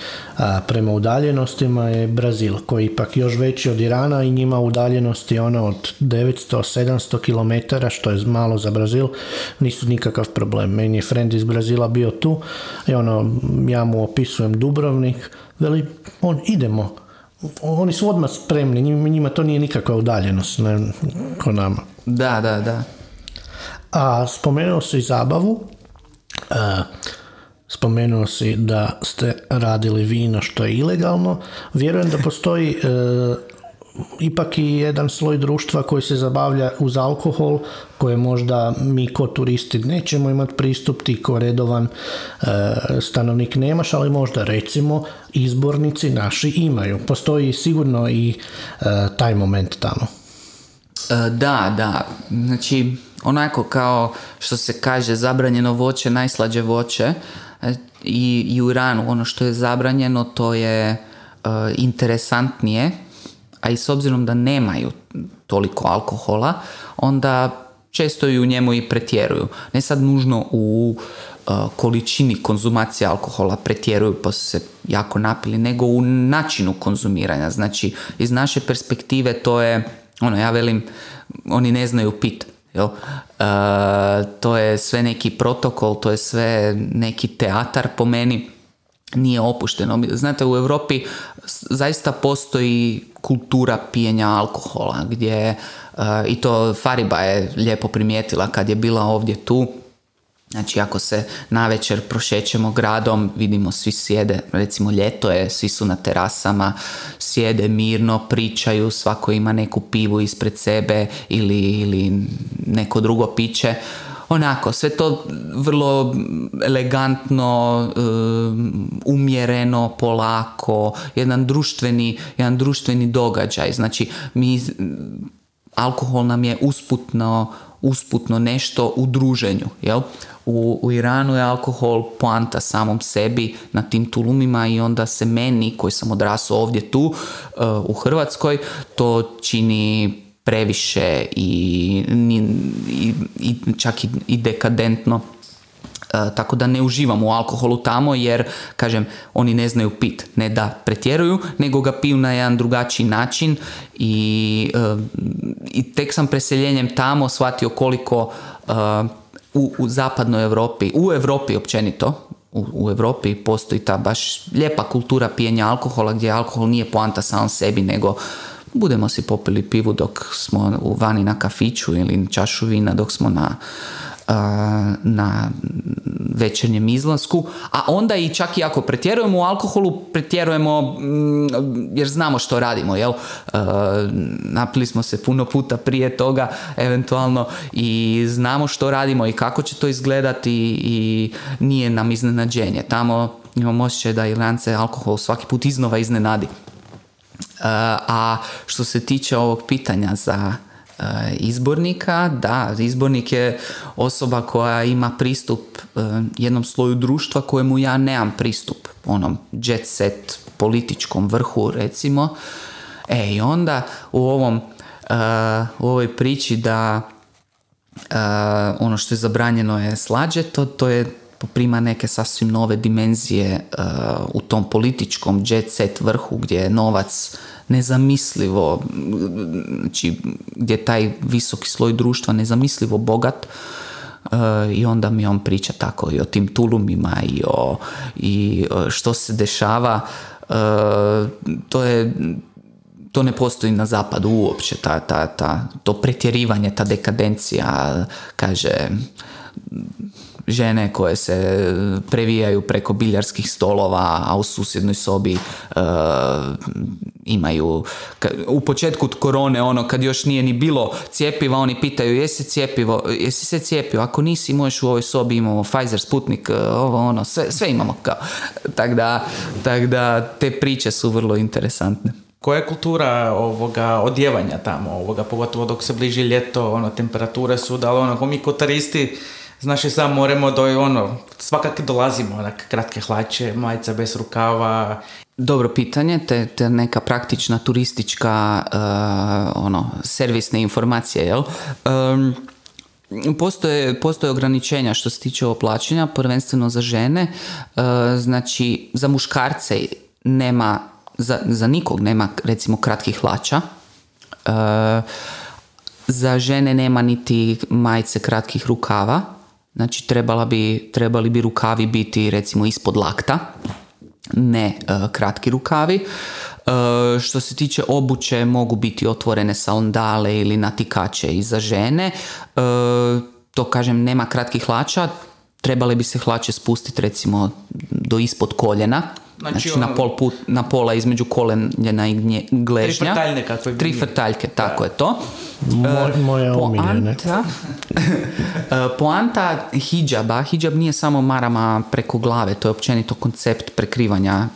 prema udaljenostima je Brazil, koji ipak još veći od Irana i njima udaljenosti ono od 900-700 km, što je malo za Brazil, nisu nikakav problem. Meni je friend iz Brazila bio tu i ono, ja mu opisujem Dubrovnik, veli, on, idemo, oni su odmah spremni, njima to nije nikakva udaljenost, ne, ko nama. Da, da, da. A spomenuo si zabavu, spomenuo si da ste radili vino što je ilegalno. Vjerujem da postoji e, ipak i jedan sloj društva koji se zabavlja uz alkohol, koje možda mi ko turisti nećemo imati pristup, ti ko redovan e, stanovnik nemaš, ali možda recimo izbornici naši imaju. Postoji sigurno i e, taj moment tamo. Da, da. Znači, onako kao što se kaže zabranjeno voće, najslađe voće e, i, i u Iranu ono što je zabranjeno to je uh, interesantnije, a i s obzirom da nemaju toliko alkohola, onda često i u njemu i pretjeruju. Ne sad nužno u uh, količini konzumacije alkohola pretjeruju pa se jako napili, nego u načinu konzumiranja. Znači, iz naše perspektive to je, ono, ja velim, oni ne znaju pit. Jel? Uh, to je sve neki protokol, to je sve neki teatar po meni nije opušteno. Znate, u Europi zaista postoji kultura pijenja alkohola, gdje e, i to Fariba je lijepo primijetila kad je bila ovdje tu, Znači ako se navečer prošećemo gradom, vidimo svi sjede, recimo ljeto je, svi su na terasama, sjede mirno, pričaju, svako ima neku pivu ispred sebe ili, ili neko drugo piće onako, sve to vrlo elegantno, um, umjereno, polako, jedan društveni, jedan društveni događaj. Znači, mi, alkohol nam je usputno, usputno nešto u druženju, jel? U, u Iranu je alkohol poanta samom sebi na tim tulumima i onda se meni koji sam odrasao ovdje tu uh, u Hrvatskoj to čini previše i, i, i čak i, i dekadentno. E, tako da ne uživam u alkoholu tamo jer, kažem, oni ne znaju pit. Ne da pretjeruju, nego ga piju na jedan drugačiji način i, e, i tek sam preseljenjem tamo shvatio koliko e, u, u zapadnoj Europi, u Europi općenito, u, u Europi postoji ta baš lijepa kultura pijenja alkohola gdje alkohol nije poanta sam sebi nego budemo si popili pivu dok smo vani na kafiću ili čašu vina dok smo na, na večernjem izlasku, a onda i čak i ako pretjerujemo u alkoholu, pretjerujemo mm, jer znamo što radimo, jel? napili smo se puno puta prije toga, eventualno, i znamo što radimo i kako će to izgledati i nije nam iznenađenje. Tamo imamo osjećaj da Irlance alkohol svaki put iznova iznenadi. A što se tiče ovog pitanja za izbornika, da, izbornik je osoba koja ima pristup e, jednom sloju društva kojemu ja nemam pristup, onom jet set političkom vrhu recimo. E i onda u ovom e, u ovoj priči da ono što je zabranjeno je slađe, to, to je poprima neke sasvim nove dimenzije u tom političkom jet set vrhu gdje je novac nezamislivo, znači gdje je taj visoki sloj društva nezamislivo bogat uh, i onda mi on priča tako i o tim tulumima i o i što se dešava. Uh, to je to ne postoji na zapadu uopće ta, ta, ta, to pretjerivanje, ta dekadencija kaže žene koje se previjaju preko biljarskih stolova, a u susjednoj sobi uh, imaju u početku korone ono kad još nije ni bilo cijepiva oni pitaju jesi cijepivo jesi se cijepio? Ako nisi možeš u ovoj sobi imamo Pfizer Sputnik uh, ovo ono sve, sve imamo kao. Tako da, tak da te priče su vrlo interesantne. Koja je kultura ovoga odjevanja tamo, ovoga, pogotovo dok se bliži ljeto, ono, temperature su, da li ono, mi kotaristi Znaš i sam moramo do ono, svakak dolazimo, onak, kratke hlače, majica bez rukava. Dobro pitanje, te, te neka praktična turistička uh, ono, servisne informacije, jel? Um, Postoje, postoje ograničenja što se tiče plaćanja, prvenstveno za žene. Uh, znači, za muškarce nema, za, za nikog nema recimo kratkih hlača. Uh, za žene nema niti majice kratkih rukava Znači trebala bi, trebali bi rukavi biti recimo ispod lakta, ne e, kratki rukavi. E, što se tiče obuće mogu biti otvorene sandale ili natikače i za žene. E, to kažem nema kratkih hlača, trebale bi se hlače spustiti recimo do ispod koljena Znači, znači na, ono- pol put, na pola između kolenjena i gležnja. Tri frtaljke, tako je to. Moj, moje poanta, [laughs] e, poanta hijaba, hijab nije samo marama preko glave, to je općenito koncept prekrivanja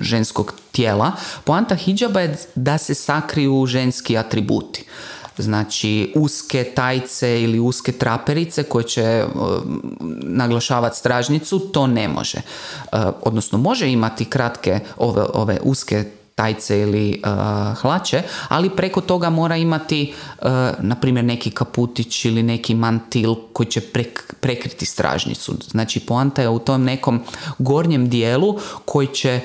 ženskog tijela. Poanta hijaba je da se sakriju ženski atributi znači uske tajce ili uske traperice koje će naglašavati stražnicu, to ne može. E, odnosno može imati kratke ove, ove uske tajce ili hlače, ali preko toga mora imati na primjer neki kaputić ili neki mantil koji će prekriti stražnicu. Znači poanta je u tom nekom gornjem dijelu koji će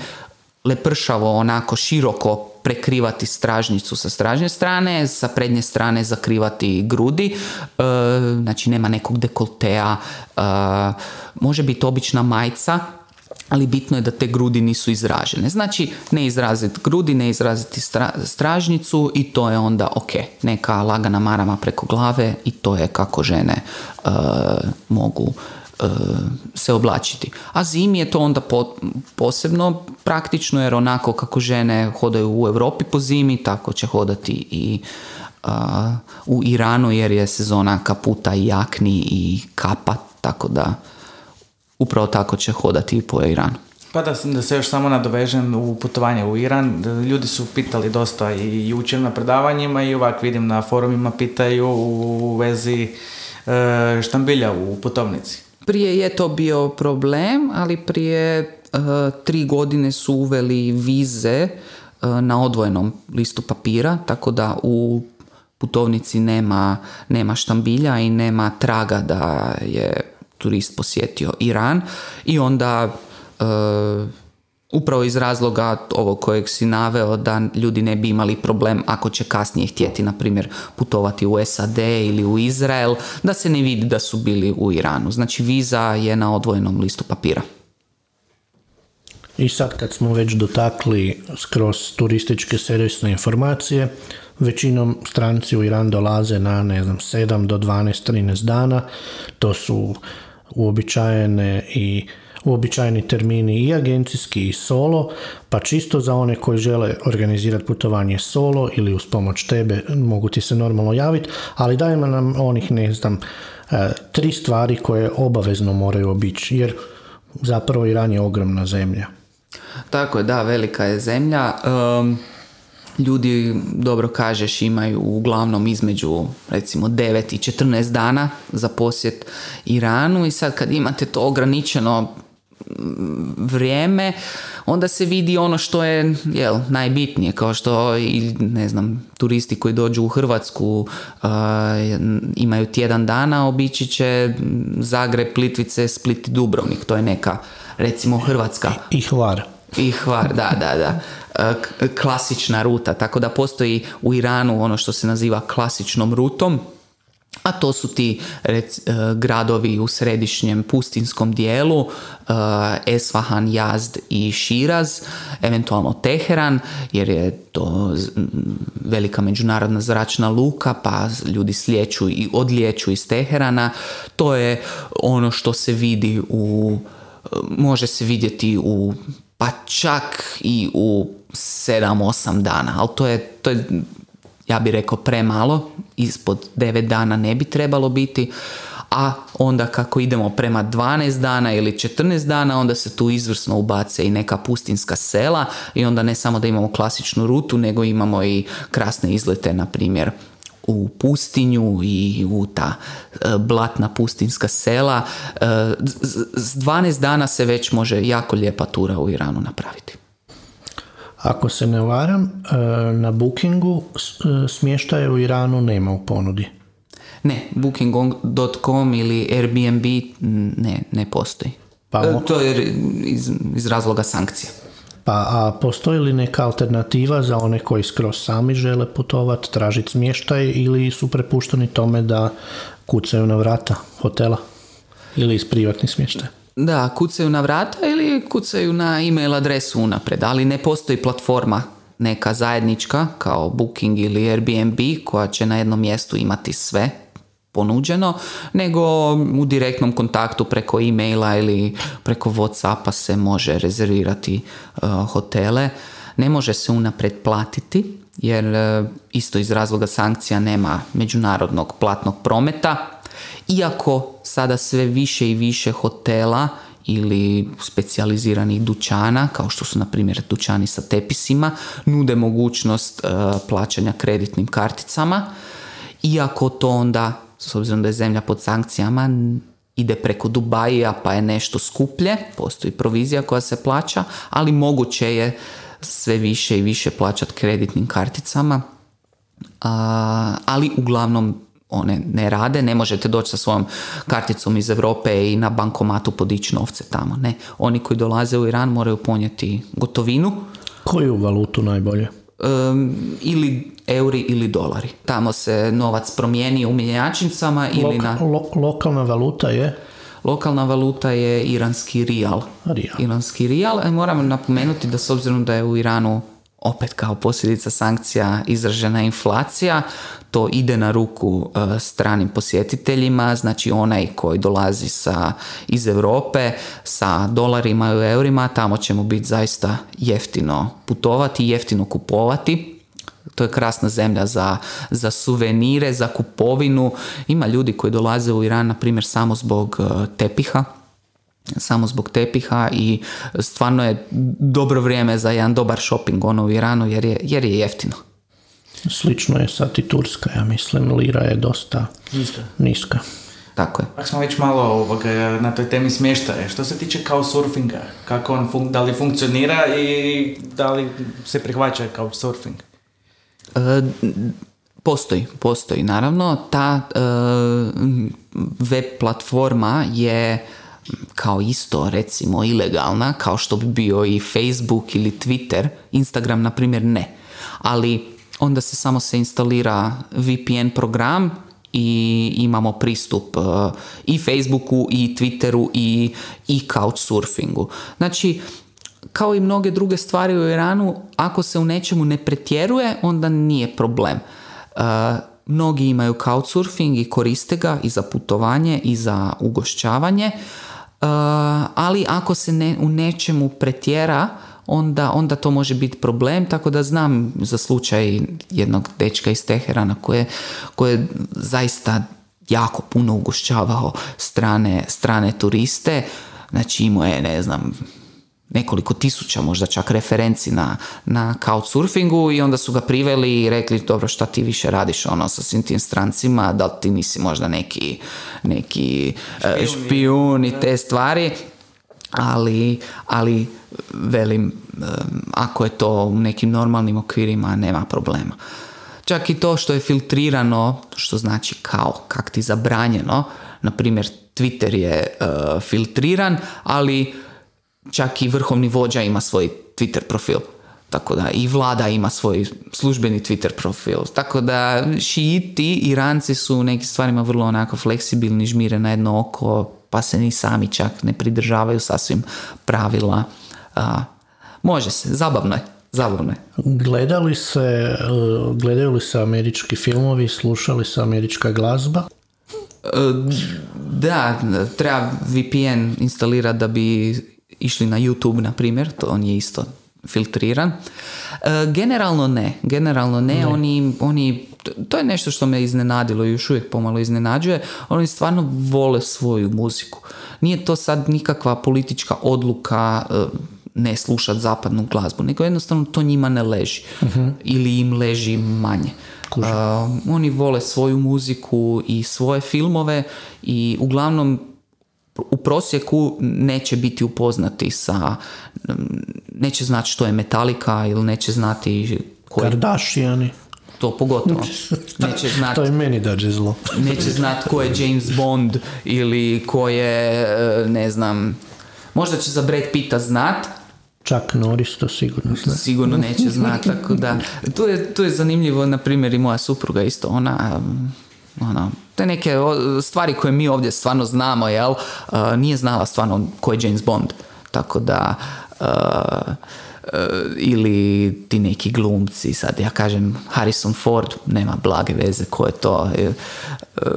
lepršavo onako široko prekrivati stražnicu sa stražnje strane, sa prednje strane zakrivati grudi, e, znači nema nekog dekoltea, e, može biti obična majca, ali bitno je da te grudi nisu izražene. Znači, ne izraziti grudi, ne izraziti stražnicu i to je onda ok. Neka lagana marama preko glave i to je kako žene e, mogu se oblačiti. A zimi je to onda posebno praktično jer onako kako žene hodaju u Europi po zimi, tako će hodati i u Iranu jer je sezona kaputa i jakni i kapa, tako da upravo tako će hodati i po Iranu. Pa da, da se još samo nadovežem u putovanje u Iran, ljudi su pitali dosta i jučer na predavanjima i ovak vidim na forumima pitaju u vezi e, štambilja u putovnici. Prije je to bio problem, ali prije uh, tri godine su uveli vize uh, na odvojenom listu papira, tako da u putovnici nema, nema štambilja i nema traga da je turist posjetio Iran. I onda uh, upravo iz razloga ovog kojeg si naveo da ljudi ne bi imali problem ako će kasnije htjeti, na primjer, putovati u SAD ili u Izrael, da se ne vidi da su bili u Iranu. Znači viza je na odvojenom listu papira. I sad kad smo već dotakli skroz turističke servisne informacije, većinom stranci u Iran dolaze na ne znam 7 do 12, 13 dana. To su uobičajene i uobičajeni termini i agencijski i solo, pa čisto za one koji žele organizirati putovanje solo ili uz pomoć tebe mogu ti se normalno javiti, ali dajmo nam onih, ne znam, e, tri stvari koje obavezno moraju obići, jer zapravo Iran je ogromna zemlja. Tako je, da, velika je zemlja. ljudi, dobro kažeš, imaju uglavnom između recimo 9 i 14 dana za posjet Iranu i sad kad imate to ograničeno vrijeme, onda se vidi ono što je jel, najbitnije, kao što i ne znam, turisti koji dođu u Hrvatsku uh, imaju tjedan dana, obići će Zagreb, Plitvice, Split i Dubrovnik, to je neka recimo Hrvatska. I, i Hvar. I Hvar, da, da, da. klasična ruta, tako da postoji u Iranu ono što se naziva klasičnom rutom, a to su ti rec, e, gradovi u središnjem pustinskom dijelu, uh, Esfahan, Jazd i Širaz, eventualno Teheran, jer je to velika međunarodna zračna luka, pa ljudi slijeću i odlijeću iz Teherana. To je ono što se vidi u, može se vidjeti u pa čak i u 7-8 dana, ali to je, to je ja bih rekao premalo, ispod 9 dana ne bi trebalo biti, a onda kako idemo prema 12 dana ili 14 dana, onda se tu izvrsno ubace i neka pustinska sela i onda ne samo da imamo klasičnu rutu, nego imamo i krasne izlete, na primjer, u pustinju i u ta e, blatna pustinska sela. E, s 12 dana se već može jako lijepa tura u Iranu napraviti. Ako se ne varam, e, na Bookingu e, smještaja u Iranu nema u ponudi. Ne, booking.com ili Airbnb ne, ne postoji. Pa, e, to je iz, iz razloga sankcija. Pa a postoji li neka alternativa za one koji skroz sami žele putovati, tražiti smještaj ili su prepušteni tome da kucaju na vrata hotela ili iz privatnih smještaja? Da, kucaju na vrata ili kucaju na email adresu unapred, ali ne postoji platforma neka zajednička kao Booking ili Airbnb koja će na jednom mjestu imati sve ponuđeno, nego u direktnom kontaktu preko e-maila ili preko Whatsappa se može rezervirati uh, hotele. Ne može se unapred platiti jer uh, isto iz razloga sankcija nema međunarodnog platnog prometa iako sada sve više i više hotela ili specijaliziranih dućana, kao što su na primjer dućani sa tepisima, nude mogućnost e, plaćanja kreditnim karticama, iako to onda, s obzirom da je zemlja pod sankcijama, ide preko Dubaija pa je nešto skuplje, postoji provizija koja se plaća, ali moguće je sve više i više plaćati kreditnim karticama, a, ali uglavnom one ne rade, ne možete doći sa svojom karticom iz Europe i na bankomatu podići novce tamo. Ne, oni koji dolaze u Iran moraju ponijeti gotovinu. Koju valutu najbolje? Um, ili euri ili dolari. Tamo se novac promijeni u mjenjačnicama ili na... lokalna valuta je? Lokalna valuta je iranski rijal. Rijal. Iranski rijal. E, moram napomenuti da s obzirom da je u Iranu opet kao posljedica sankcija izražena inflacija, to ide na ruku e, stranim posjetiteljima, znači onaj koji dolazi sa, iz Europe sa dolarima i eurima, tamo će mu biti zaista jeftino putovati, jeftino kupovati. To je krasna zemlja za, za suvenire, za kupovinu. Ima ljudi koji dolaze u Iran, na primjer, samo zbog e, tepiha, samo zbog tepiha i stvarno je dobro vrijeme za jedan dobar shopping ono u Iranu jer je, jer je jeftino. Slično je sad i Turska, ja mislim, lira je dosta niska. niska. Tako je. Ako smo već malo ovoga, na toj temi smještaja, što se tiče kao surfinga, kako on fun, da li funkcionira i da li se prihvaća kao surfing? E, postoji, postoji naravno. Ta e, web platforma je kao isto recimo ilegalna kao što bi bio i Facebook ili Twitter, Instagram na primjer ne. Ali onda se samo se instalira VPN program i imamo pristup uh, i Facebooku i Twitteru i, i couchsurfingu. Znači, kao i mnoge druge stvari u Iranu, ako se u nečemu ne pretjeruje, onda nije problem. Uh, mnogi imaju couchsurfing i koriste ga i za putovanje i za ugošćavanje, ali ako se ne, u nečemu pretjera, onda, onda to može biti problem, tako da znam za slučaj jednog dečka iz Teherana koje, koje zaista jako puno ugošćavao strane, strane turiste, znači imao je, ne znam, nekoliko tisuća možda čak referenci na, na couchsurfingu i onda su ga priveli i rekli dobro šta ti više radiš ono sa svim tim strancima, da li ti nisi možda neki, neki e, špijun i te stvari? Ali, ali velim, ako je to u nekim normalnim okvirima, nema problema. Čak i to što je filtrirano, što znači kao kak ti zabranjeno, na primjer Twitter je e, filtriran, ali čak i vrhovni vođa ima svoj Twitter profil. Tako da i vlada ima svoj službeni Twitter profil. Tako da šiiti, Iranci su u nekim stvarima vrlo onako fleksibilni, žmire na jedno oko, pa se ni sami čak ne pridržavaju sasvim pravila. A, može se, zabavno je. Zabavno je. Gledali se, gledaju li se američki filmovi, slušali se američka glazba? E, da, treba VPN instalirati da bi išli na YouTube, na primjer, to on je isto filtriran. E, generalno ne, generalno ne, ne. Oni, oni to je nešto što me iznenadilo i još uvijek pomalo iznenađuje. Oni stvarno vole svoju muziku. Nije to sad nikakva politička odluka e, ne slušati zapadnu glazbu, nego jednostavno to njima ne leži. uh Ili im leži manje. Uh, oni vole svoju muziku i svoje filmove i uglavnom u prosjeku neće biti upoznati sa neće znati što je Metallica ili neće znati koji... Kardashiani to pogotovo. [laughs] Neće znat, to je meni dađe zlo. neće znat ko je James Bond ili ko je, e, ne znam, možda će za Brad Pitta znat, Čak Norris to sigurno zna. Sigurno neće znat, tako da, tu je, tu je zanimljivo, na primjer i moja supruga isto, ona, ono, te neke stvari koje mi ovdje stvarno znamo, jel, uh, nije znala stvarno ko je James Bond, tako da, uh, ili ti neki glumci, sad ja kažem Harrison Ford, nema blage veze ko je to,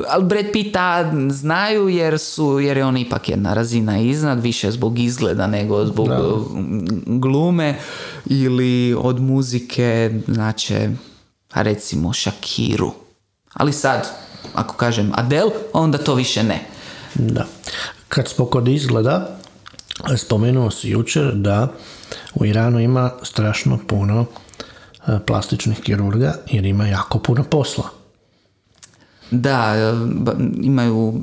ali Brad Pitta znaju jer su, jer je on ipak jedna razina iznad, više zbog izgleda nego zbog glume ili od muzike, znači, recimo Shakiru. Ali sad, ako kažem Adele, onda to više ne. Da. Kad smo kod izgleda, spomenuo si jučer da u Iranu ima strašno puno e, plastičnih kirurga jer ima jako puno posla. Da, e, imaju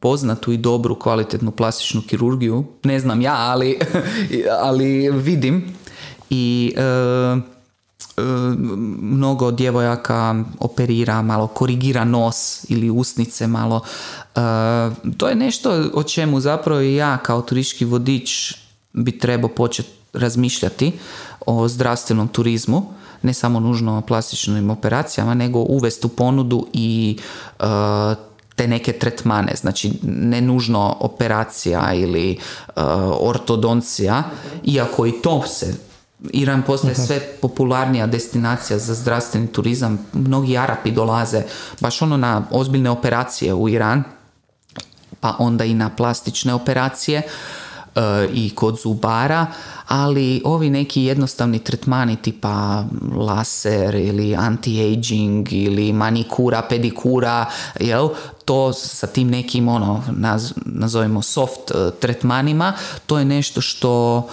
poznatu i dobru kvalitetnu plastičnu kirurgiju. Ne znam ja, ali, [laughs] ali vidim. i e, mnogo djevojaka operira, malo korigira nos ili usnice malo. E, to je nešto o čemu zapravo i ja kao turistički vodič bi trebao početi razmišljati o zdravstvenom turizmu ne samo nužno plastičnim operacijama, nego uvesti u ponudu i e, te neke tretmane, znači ne nužno operacija ili ortodoncija, iako i to se Iran postaje sve popularnija destinacija za zdravstveni turizam. Mnogi Arapi dolaze baš ono na ozbiljne operacije u Iran, pa onda i na plastične operacije uh, i kod zubara, ali ovi neki jednostavni tretmani tipa laser ili anti-aging ili manikura, pedikura, jel, to sa tim nekim ono, naz, nazovimo soft uh, tretmanima, to je nešto što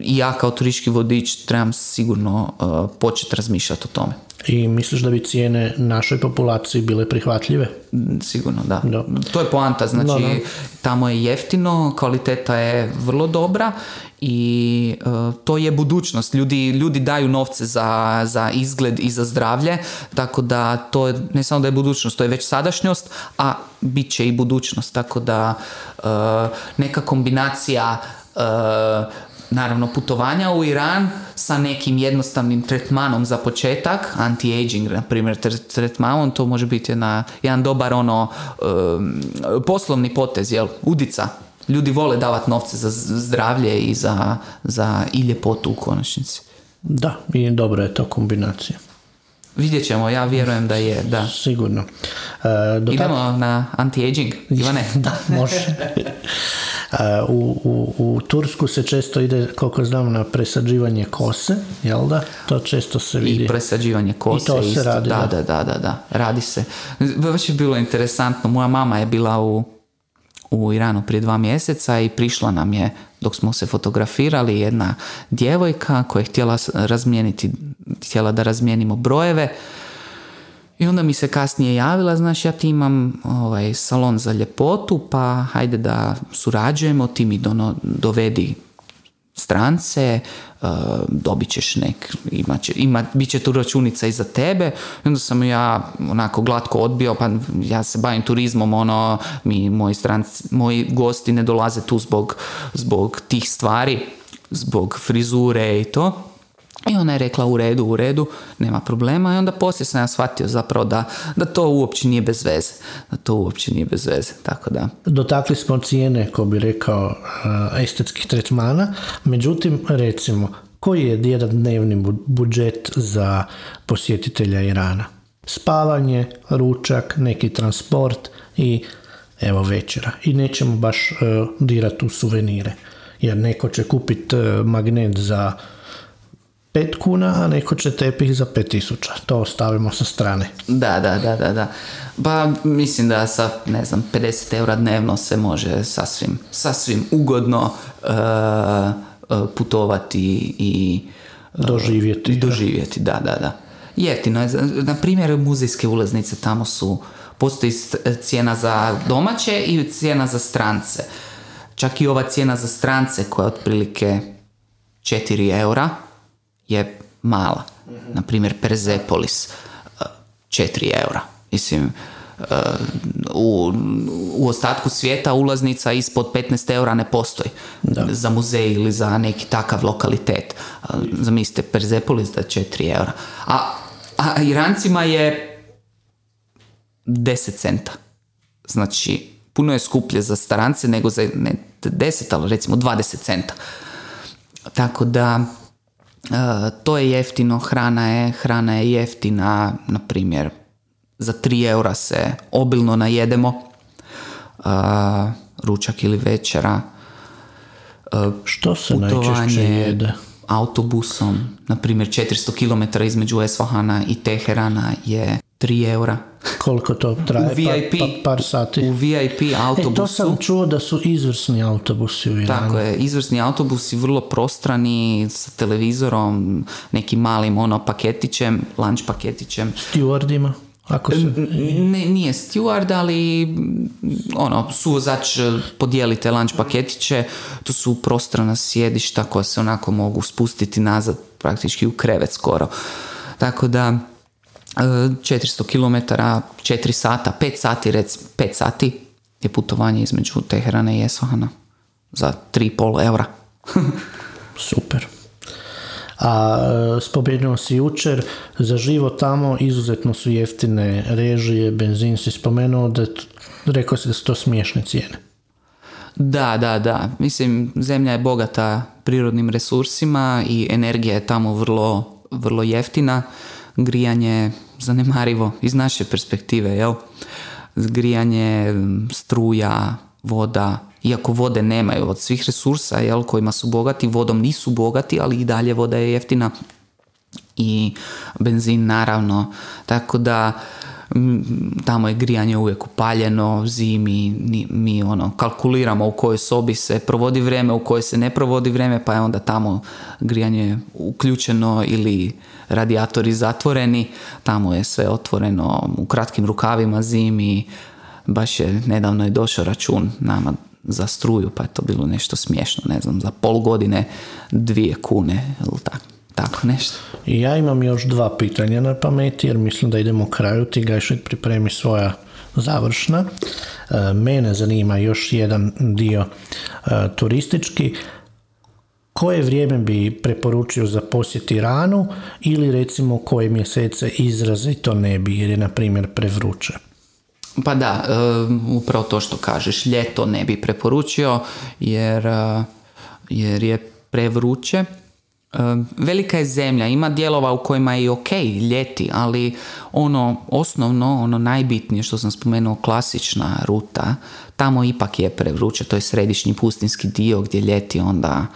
i ja kao turistički vodič trebam sigurno uh, početi razmišljati o tome. I misliš da bi cijene našoj populaciji bile prihvatljive? Sigurno, da. To je poanta, znači tamo je jeftino, kvaliteta je vrlo dobra i uh, to je budućnost. Ljudi, ljudi daju novce za, za izgled i za zdravlje, tako da to je, ne samo da je budućnost, to je već sadašnjost, a bit će i budućnost, tako da uh, neka kombinacija uh, naravno putovanja u Iran sa nekim jednostavnim tretmanom za početak, anti-aging, na primjer tretmanom, to može biti na jedan dobar ono poslovni potez, jel, udica. Ljudi vole davati novce za zdravlje i za, za i ljepotu u konačnici. Da, i dobra je to kombinacija. Vidjet ćemo, ja vjerujem da je, da. Sigurno. E, Idemo na anti-aging, Ivane? [laughs] da, može. [laughs] U, u, u Tursku se često ide, koliko znam, na presađivanje kose, jel da? To često se vidi. I presađivanje kose. I to se radi, da, da, da, da, da, radi se. Baš je bilo interesantno, moja mama je bila u, u Iranu prije dva mjeseca i prišla nam je dok smo se fotografirali jedna djevojka koja je htjela razmijeniti, htjela da razmijenimo brojeve i onda mi se kasnije javila, znaš, ja ti imam ovaj, salon za ljepotu, pa hajde da surađujemo, ti mi dono, dovedi strance, uh, dobit ćeš nek, imat će, ima, bit će tu računica i za tebe. I onda sam ja onako glatko odbio, pa ja se bavim turizmom, ono, mi, moji, stranci, moji gosti ne dolaze tu zbog, zbog tih stvari, zbog frizure i to. I ona je rekla u redu, u redu, nema problema i onda poslije sam ja shvatio zapravo da, da to uopće nije bez veze. Da to uopće nije bez veze, tako da. Dotakli smo cijene, ko bi rekao, estetskih tretmana, međutim, recimo, koji je jedan dnevni budžet za posjetitelja Irana? Spavanje, ručak, neki transport i evo večera. I nećemo baš uh, dirati u suvenire. Jer neko će kupiti uh, magnet za 5 kuna, a neko će tepih za 5000. To ostavimo sa strane. Da, da, da, da, da. Pa mislim da sa, ne znam, 50 eura dnevno se može sasvim, sasvim ugodno uh, putovati i uh, doživjeti. Doživjeti, da, da, da. Jeftino je. Na primjer, muzejske ulaznice tamo su, postoji cijena za domaće i cijena za strance. Čak i ova cijena za strance koja je otprilike 4 eura, je mala. Na primjer, Perzepolis, 4 e, eura. Mislim, e, u, u ostatku svijeta ulaznica ispod 15 eura ne postoji za muzej ili za neki takav lokalitet. E, zamislite, Perzepolis da je 4 eura. A, a Irancima je 10 centa. Znači, puno je skuplje za starance nego za ne 10, ali recimo 20 centa. Tako da to je jeftino, hrana je, hrana je jeftina, na primjer, za 3 eura se obilno najedemo, uh, ručak ili večera. Uh, Što se najčešće jede? Autobusom, na primjer 400 km između Esfahana i Teherana je 3 eura. Koliko to traje? U VIP, pa, pa, par sati. U VIP autobusu. E, to sam čuo da su izvrsni autobusi u Iranu. Tako je, izvrsni autobusi, vrlo prostrani, sa televizorom, nekim malim ono paketićem, lunch paketićem. Stewardima? Ako se... Ne, nije steward, ali ono, suvozač e, podijelite lunch paketiće, tu su prostrana sjedišta koja se onako mogu spustiti nazad praktički u krevet skoro. Tako da, 400 km, 4 sata, 5 sati, rec, 5 sati je putovanje između Teherana i Esfahana za 3,5 eura. [laughs] Super. A e, spomenuo si jučer, za život tamo izuzetno su jeftine režije, benzin si spomenuo, da rekao si da su to smiješne cijene. Da, da, da. Mislim, zemlja je bogata prirodnim resursima i energija je tamo vrlo, vrlo jeftina. Grijanje je zanemarivo iz naše perspektive, jel? Grijanje, struja, voda, iako vode nemaju od svih resursa, jel, kojima su bogati, vodom nisu bogati, ali i dalje voda je jeftina i benzin naravno, tako da tamo je grijanje uvijek upaljeno, zimi, ni- mi ono, kalkuliramo u kojoj sobi se provodi vrijeme, u kojoj se ne provodi vrijeme, pa je onda tamo grijanje uključeno ili radijatori zatvoreni, tamo je sve otvoreno u kratkim rukavima zimi, baš je, nedavno je došao račun nama za struju, pa je to bilo nešto smiješno, ne znam, za pol godine dvije kune, ili tako, tako nešto. I ja imam još dva pitanja na pameti, jer mislim da idemo kraju, ti Gajšek pripremi svoja završna. E, Mene zanima još jedan dio e, turistički. Koje vrijeme bi preporučio za posjet Iranu ili recimo koje mjesece izrazito ne bi, jer je na primjer prevruće? Pa da, e, upravo to što kažeš, ljeto ne bi preporučio jer, jer je prevruće. Velika je zemlja, ima dijelova u kojima je i ok ljeti, ali ono osnovno, ono najbitnije što sam spomenuo, klasična ruta, tamo ipak je prevruće, to je središnji pustinski dio gdje ljeti onda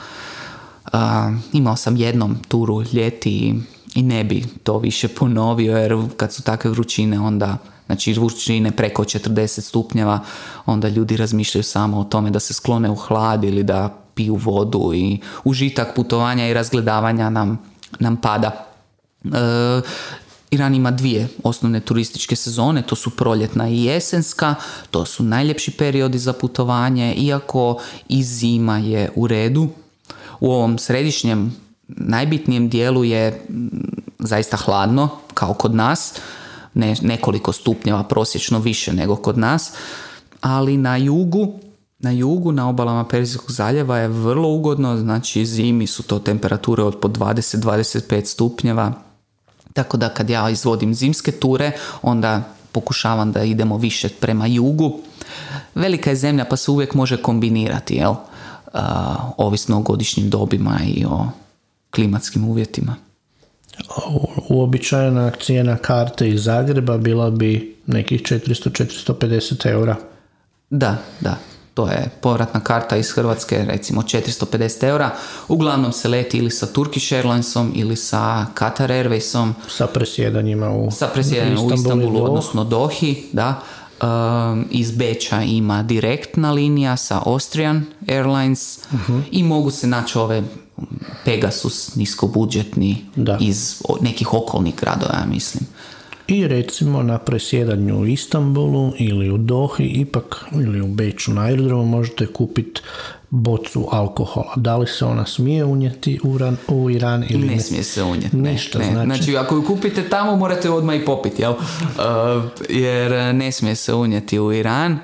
a, imao sam jednom turu ljeti i, i ne bi to više ponovio jer kad su takve vrućine onda znači vrućine preko 40 stupnjeva onda ljudi razmišljaju samo o tome da se sklone u hlad ili da piju vodu i užitak putovanja i razgledavanja nam, nam pada. E, Iran ima dvije osnovne turističke sezone, to su proljetna i jesenska, to su najljepši periodi za putovanje, iako i zima je u redu. U ovom središnjem najbitnijem dijelu je zaista hladno, kao kod nas, ne, nekoliko stupnjeva prosječno više nego kod nas, ali na jugu na jugu, na obalama Perzijskog zaljeva je vrlo ugodno, znači zimi su to temperature od po 20-25 stupnjeva, tako da kad ja izvodim zimske ture, onda pokušavam da idemo više prema jugu. Velika je zemlja pa se uvijek može kombinirati, jel? A, ovisno o godišnjim dobima i o klimatskim uvjetima. U- Uobičajena cijena karte iz Zagreba bila bi nekih 400-450 eura. Da, da. To je povratna karta iz Hrvatske, recimo 450 eura. Uglavnom se leti ili sa Turkish Airlinesom ili sa Qatar Airwaysom. sa presjedanjima u Sa presjedanjem u Istanbulu, odnosno Dohi, da. Um, iz Beča ima direktna linija sa Austrian Airlines Mhm. i mogu se naći ove Pegasus niskobudžetni Da. iz nekih okolnih gradova, ja mislim. I recimo na presjedanju u Istanbulu ili u Dohi ipak ili u Beču na aerodromu možete kupiti bocu alkohola. Da li se ona smije unijeti u, Iran, u Iran ili ne? Ne smije se unijeti. Ne, Ništa, ne. znači. Znači, ako ju kupite tamo, morate odmah i popiti, jel? Uh, [laughs] jer ne smije se unijeti u Iran.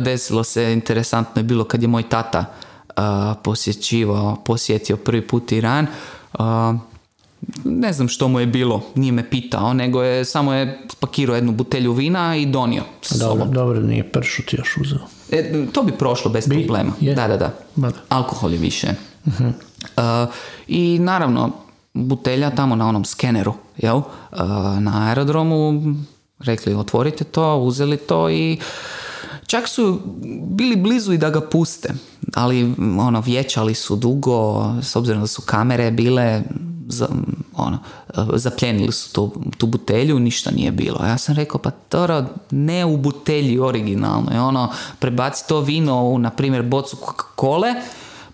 Desilo se, interesantno je bilo kad je moj tata uh, posjećivao, posjetio prvi put Iran. Uh, ne znam što mu je bilo, nije me pitao, nego je samo je spakirao jednu butelju vina i donio Dobro, dobro, nije pršut još uzeo. E, to bi prošlo bez problema. Je. Da, da, da. Ma da. Alkohol je više. Uh, I naravno, butelja tamo na onom skeneru, jel? Uh, na aerodromu rekli otvorite to, uzeli to i čak su bili blizu i da ga puste, ali ono, vječali su dugo, s obzirom da su kamere bile, za, ono, zapljenili su tu, tu butelju, ništa nije bilo. Ja sam rekao, pa Toro, ne u butelji originalno, je ono, prebaci to vino u, na primjer, bocu kole,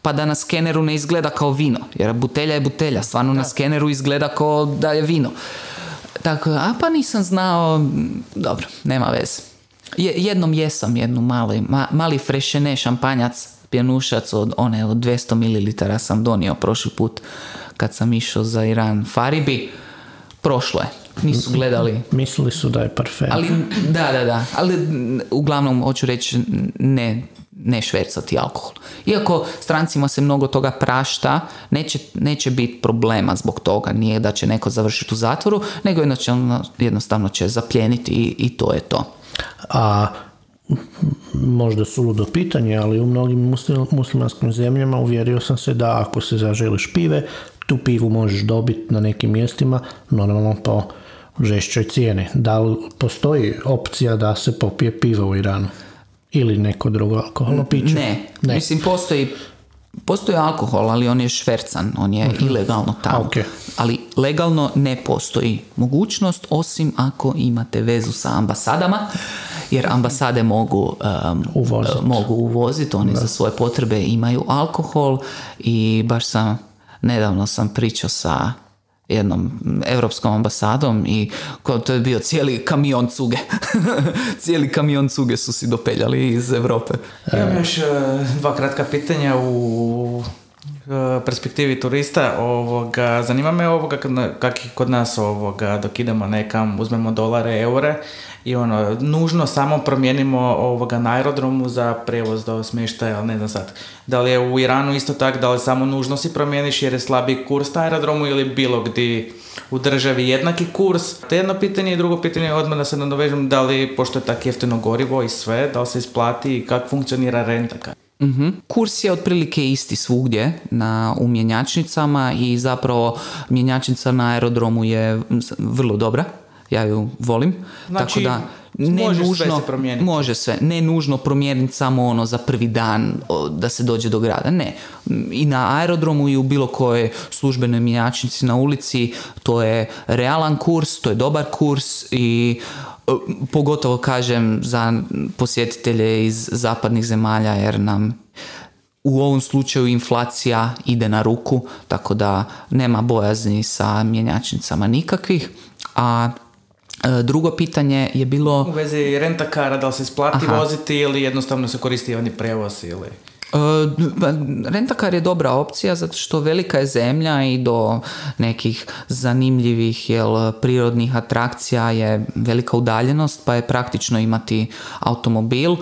pa da na skeneru ne izgleda kao vino, jer butelja je butelja, stvarno na skeneru izgleda kao da je vino. Tako, a pa nisam znao, dobro, nema veze. Je, jednom jesam jednu mali, ma- mali frešene šampanjac, pjenušac od one od 200 ml sam donio prošli put kad sam išao za Iran Faribi. Prošlo je, nisu gledali. Mislili su da je parfem. Ali, da, da, da, ali uglavnom hoću reći ne, ne švercati alkohol. Iako strancima se mnogo toga prašta, neće, neće biti problema zbog toga, nije da će neko završiti u zatvoru, nego jednostavno, jednostavno će zapljeniti i, i to je to. A možda suludo pitanje, ali u mnogim muslim, muslimanskim zemljama uvjerio sam se da ako se zaželiš pive, tu pivu možeš dobiti na nekim mjestima, normalno po žešćoj cijeni. Da li postoji opcija da se popije pivo u Iranu? Ili neko drugo alkoholno piće? Ne, Ne. mislim postoji Postoji alkohol, ali on je švercan, on je ilegalno tamo. Ok. Ali legalno ne postoji mogućnost, osim ako imate vezu sa ambasadama, jer ambasade mogu um, Uvozit. uh, mogu uvoziti, oni za svoje potrebe imaju alkohol i baš sam, nedavno sam pričao sa jednom europskom ambasadom i ko- to je bio cijeli kamion cuge. [laughs] cijeli kamion cuge su si dopeljali iz Europe. Imam još e, dva kratka pitanja u e, perspektivi turista. Ovoga, zanima me ovoga kak kod nas ovoga, dok idemo nekam, uzmemo dolare, eure i ono, nužno samo promijenimo ovoga na aerodromu za prijevoz do smještaja, ali ne znam sad. Da li je u Iranu isto tak, da li samo nužno si promijeniš jer je slabiji kurs na aerodromu ili bilo gdje u državi jednaki kurs? To je jedno pitanje i drugo pitanje odmah da se nadovežem da li, pošto je tako jeftino gorivo i sve, da li se isplati i kako funkcionira renta? Mhm. Kurs je otprilike isti svugdje na, u mjenjačnicama i zapravo mjenjačnica na aerodromu je vrlo dobra. Ja ju volim. Znači, Tako da ne može sve nužno, se promijeniti. Može sve. Ne nužno promijeniti samo ono za prvi dan da se dođe do grada. Ne. I na aerodromu i u bilo kojoj službenoj mjenjačnici na ulici to je realan kurs, to je dobar kurs i pogotovo kažem za posjetitelje iz zapadnih zemalja jer nam u ovom slučaju inflacija ide na ruku, tako da nema bojazni sa mjenjačnicama nikakvih. A drugo pitanje je bilo... U vezi renta kara, da li se isplati Aha. voziti ili jednostavno se koristi javni prijevoz ili... E, pa, Rentakar je dobra opcija zato što velika je zemlja i do nekih zanimljivih jel, prirodnih atrakcija je velika udaljenost pa je praktično imati automobil. E,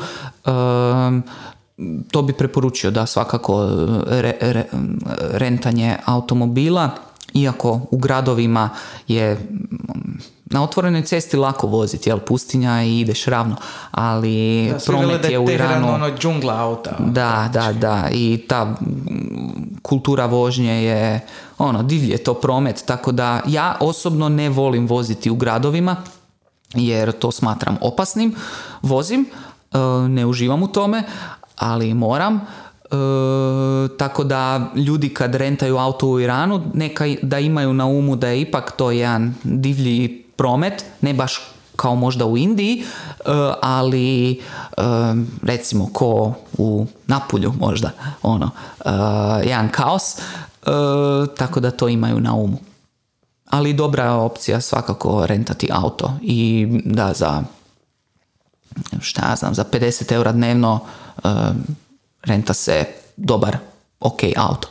to bi preporučio da svakako re- re- rentanje automobila iako u gradovima je na otvorenoj cesti lako voziti, jel, pustinja i ideš ravno, ali Da, promet je u Iranu... ono džungla auta. Da, da, da. I ta kultura vožnje je ono, divlje je to promet, tako da ja osobno ne volim voziti u gradovima jer to smatram opasnim. Vozim, e, ne uživam u tome, ali moram. E, tako da ljudi kad rentaju auto u Iranu neka da imaju na umu da je ipak to jedan divlji promet, ne baš kao možda u Indiji, e, ali e, recimo ko u Napulju možda, ono, e, jedan kaos, tako da to imaju na umu. Ali dobra je opcija svakako rentati auto i da za šta ja znam, za 50 eura dnevno renta se dobar, ok auto.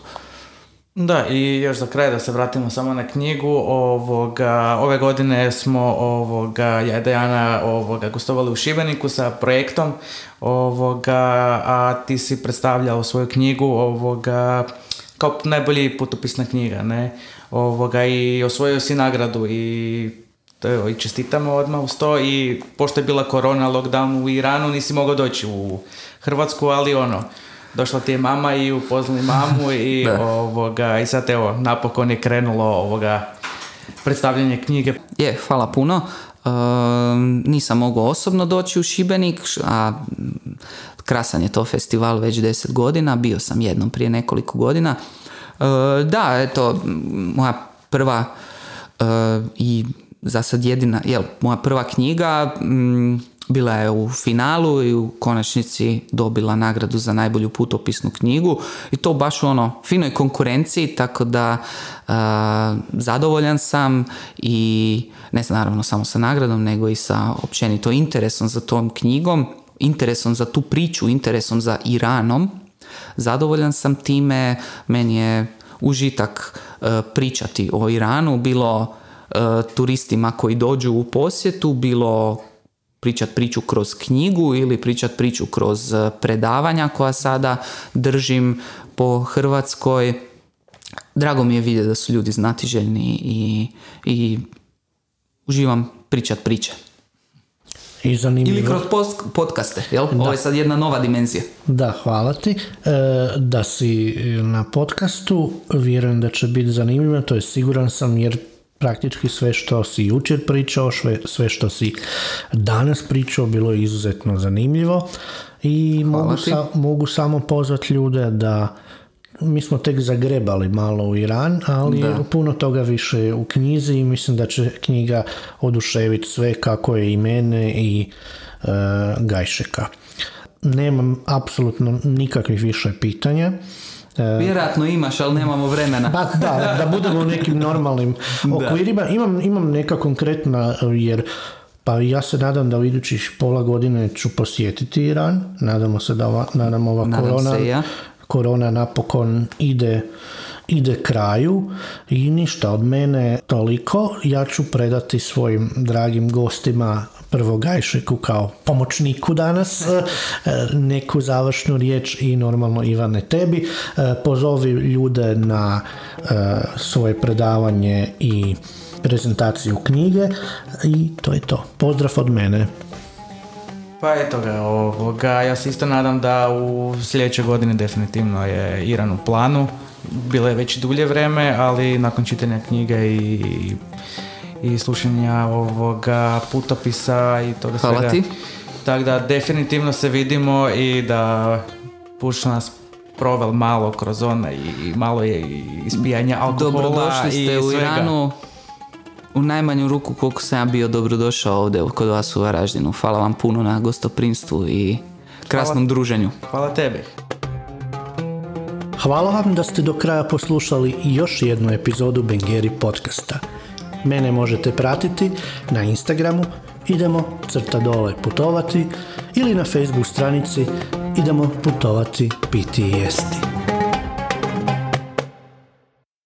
Da, i još za kraj da se vratimo samo na knjigu, ovoga, ove godine smo ovoga, ja i Dejana ovoga, gostovali u Šibeniku sa projektom, ovoga, a ti si predstavljao svoju knjigu ovoga, kao najbolji putopisna knjiga, ne? Ovoga, i osvojio si nagradu i to evo, i čestitamo odmah uz to i pošto je bila korona, lockdown u Iranu, nisi mogao doći u Hrvatsku, ali ono, došla ti je mama i upoznali mamu i [laughs] ovoga, i sad evo, napokon je krenulo ovoga predstavljanje knjige. Je, hvala puno. E, nisam mogao osobno doći u Šibenik, a krasan je to festival već deset godina, bio sam jednom prije nekoliko godina. E, da, eto, m, moja prva e, i za sad jedina, jel, moja prva knjiga, mm, bila je u finalu i u konačnici dobila nagradu za najbolju putopisnu knjigu i to baš u ono finoj konkurenciji tako da uh, zadovoljan sam i ne znam naravno samo sa nagradom nego i sa općenito interesom za tom knjigom interesom za tu priču interesom za Iranom. Zadovoljan sam time meni je užitak uh, pričati o Iranu bilo uh, turistima koji dođu u posjetu bilo pričat priču kroz knjigu ili pričat priču kroz e, predavanja koja sada držim po Hrvatskoj. Drago mi je vidjeti da su ljudi znatiželjni i, i uživam pričat priče. I zanimljivo. Ili kroz post, podcaste, jel? Ovo je sad jedna nova dimenzija. Da, hvala ti. E, da si na podcastu, vjerujem da će biti zanimljivo, to je siguran sam jer praktički sve što si jučer pričao, sve, sve što si danas pričao bilo je izuzetno zanimljivo i mogu, sa, mogu samo pozvati ljude da mi smo tek zagrebali malo u Iran, ali da. puno toga više u knjizi i mislim da će knjiga oduševiti sve kako je i mene i e, Gajšeka. Nemam apsolutno nikakvih više pitanja. E, Vjerojatno imaš, ali nemamo vremena. Pa da, da budemo u nekim normalnim okvirima. Imam, imam neka konkretna, jer pa ja se nadam da u idućih pola godine ću posjetiti Iran. Nadamo se da ova, nadam ova nadam korona, se ja. korona napokon ide ide kraju i ništa od mene toliko. Ja ću predati svojim dragim gostima prvo Gajšeku kao pomoćniku danas e, neku završnu riječ i normalno Ivane tebi. E, pozovi ljude na e, svoje predavanje i prezentaciju knjige i to je to. Pozdrav od mene. Pa eto ga, ovoga, ja se isto nadam da u sljedećoj godini definitivno je Iran u planu. Bilo je već dulje vreme, ali nakon čitanja knjige i i slušanja ovoga putopisa i toga Hvala svega. ti. Tako da definitivno se vidimo i da pušta nas provel malo kroz ona i malo je ispijanja alkohola Dobrodošli ste i u Iranu u najmanju ruku koliko sam ja bio dobrodošao ovdje kod vas u Varaždinu. Hvala vam puno na gostoprinstvu i krasnom hvala, druženju. Hvala tebi. Hvala vam da ste do kraja poslušali još jednu epizodu Bengeri podcasta. Mene možete pratiti na Instagramu idemo crta dole putovati ili na Facebook stranici idemo putovati piti i jesti.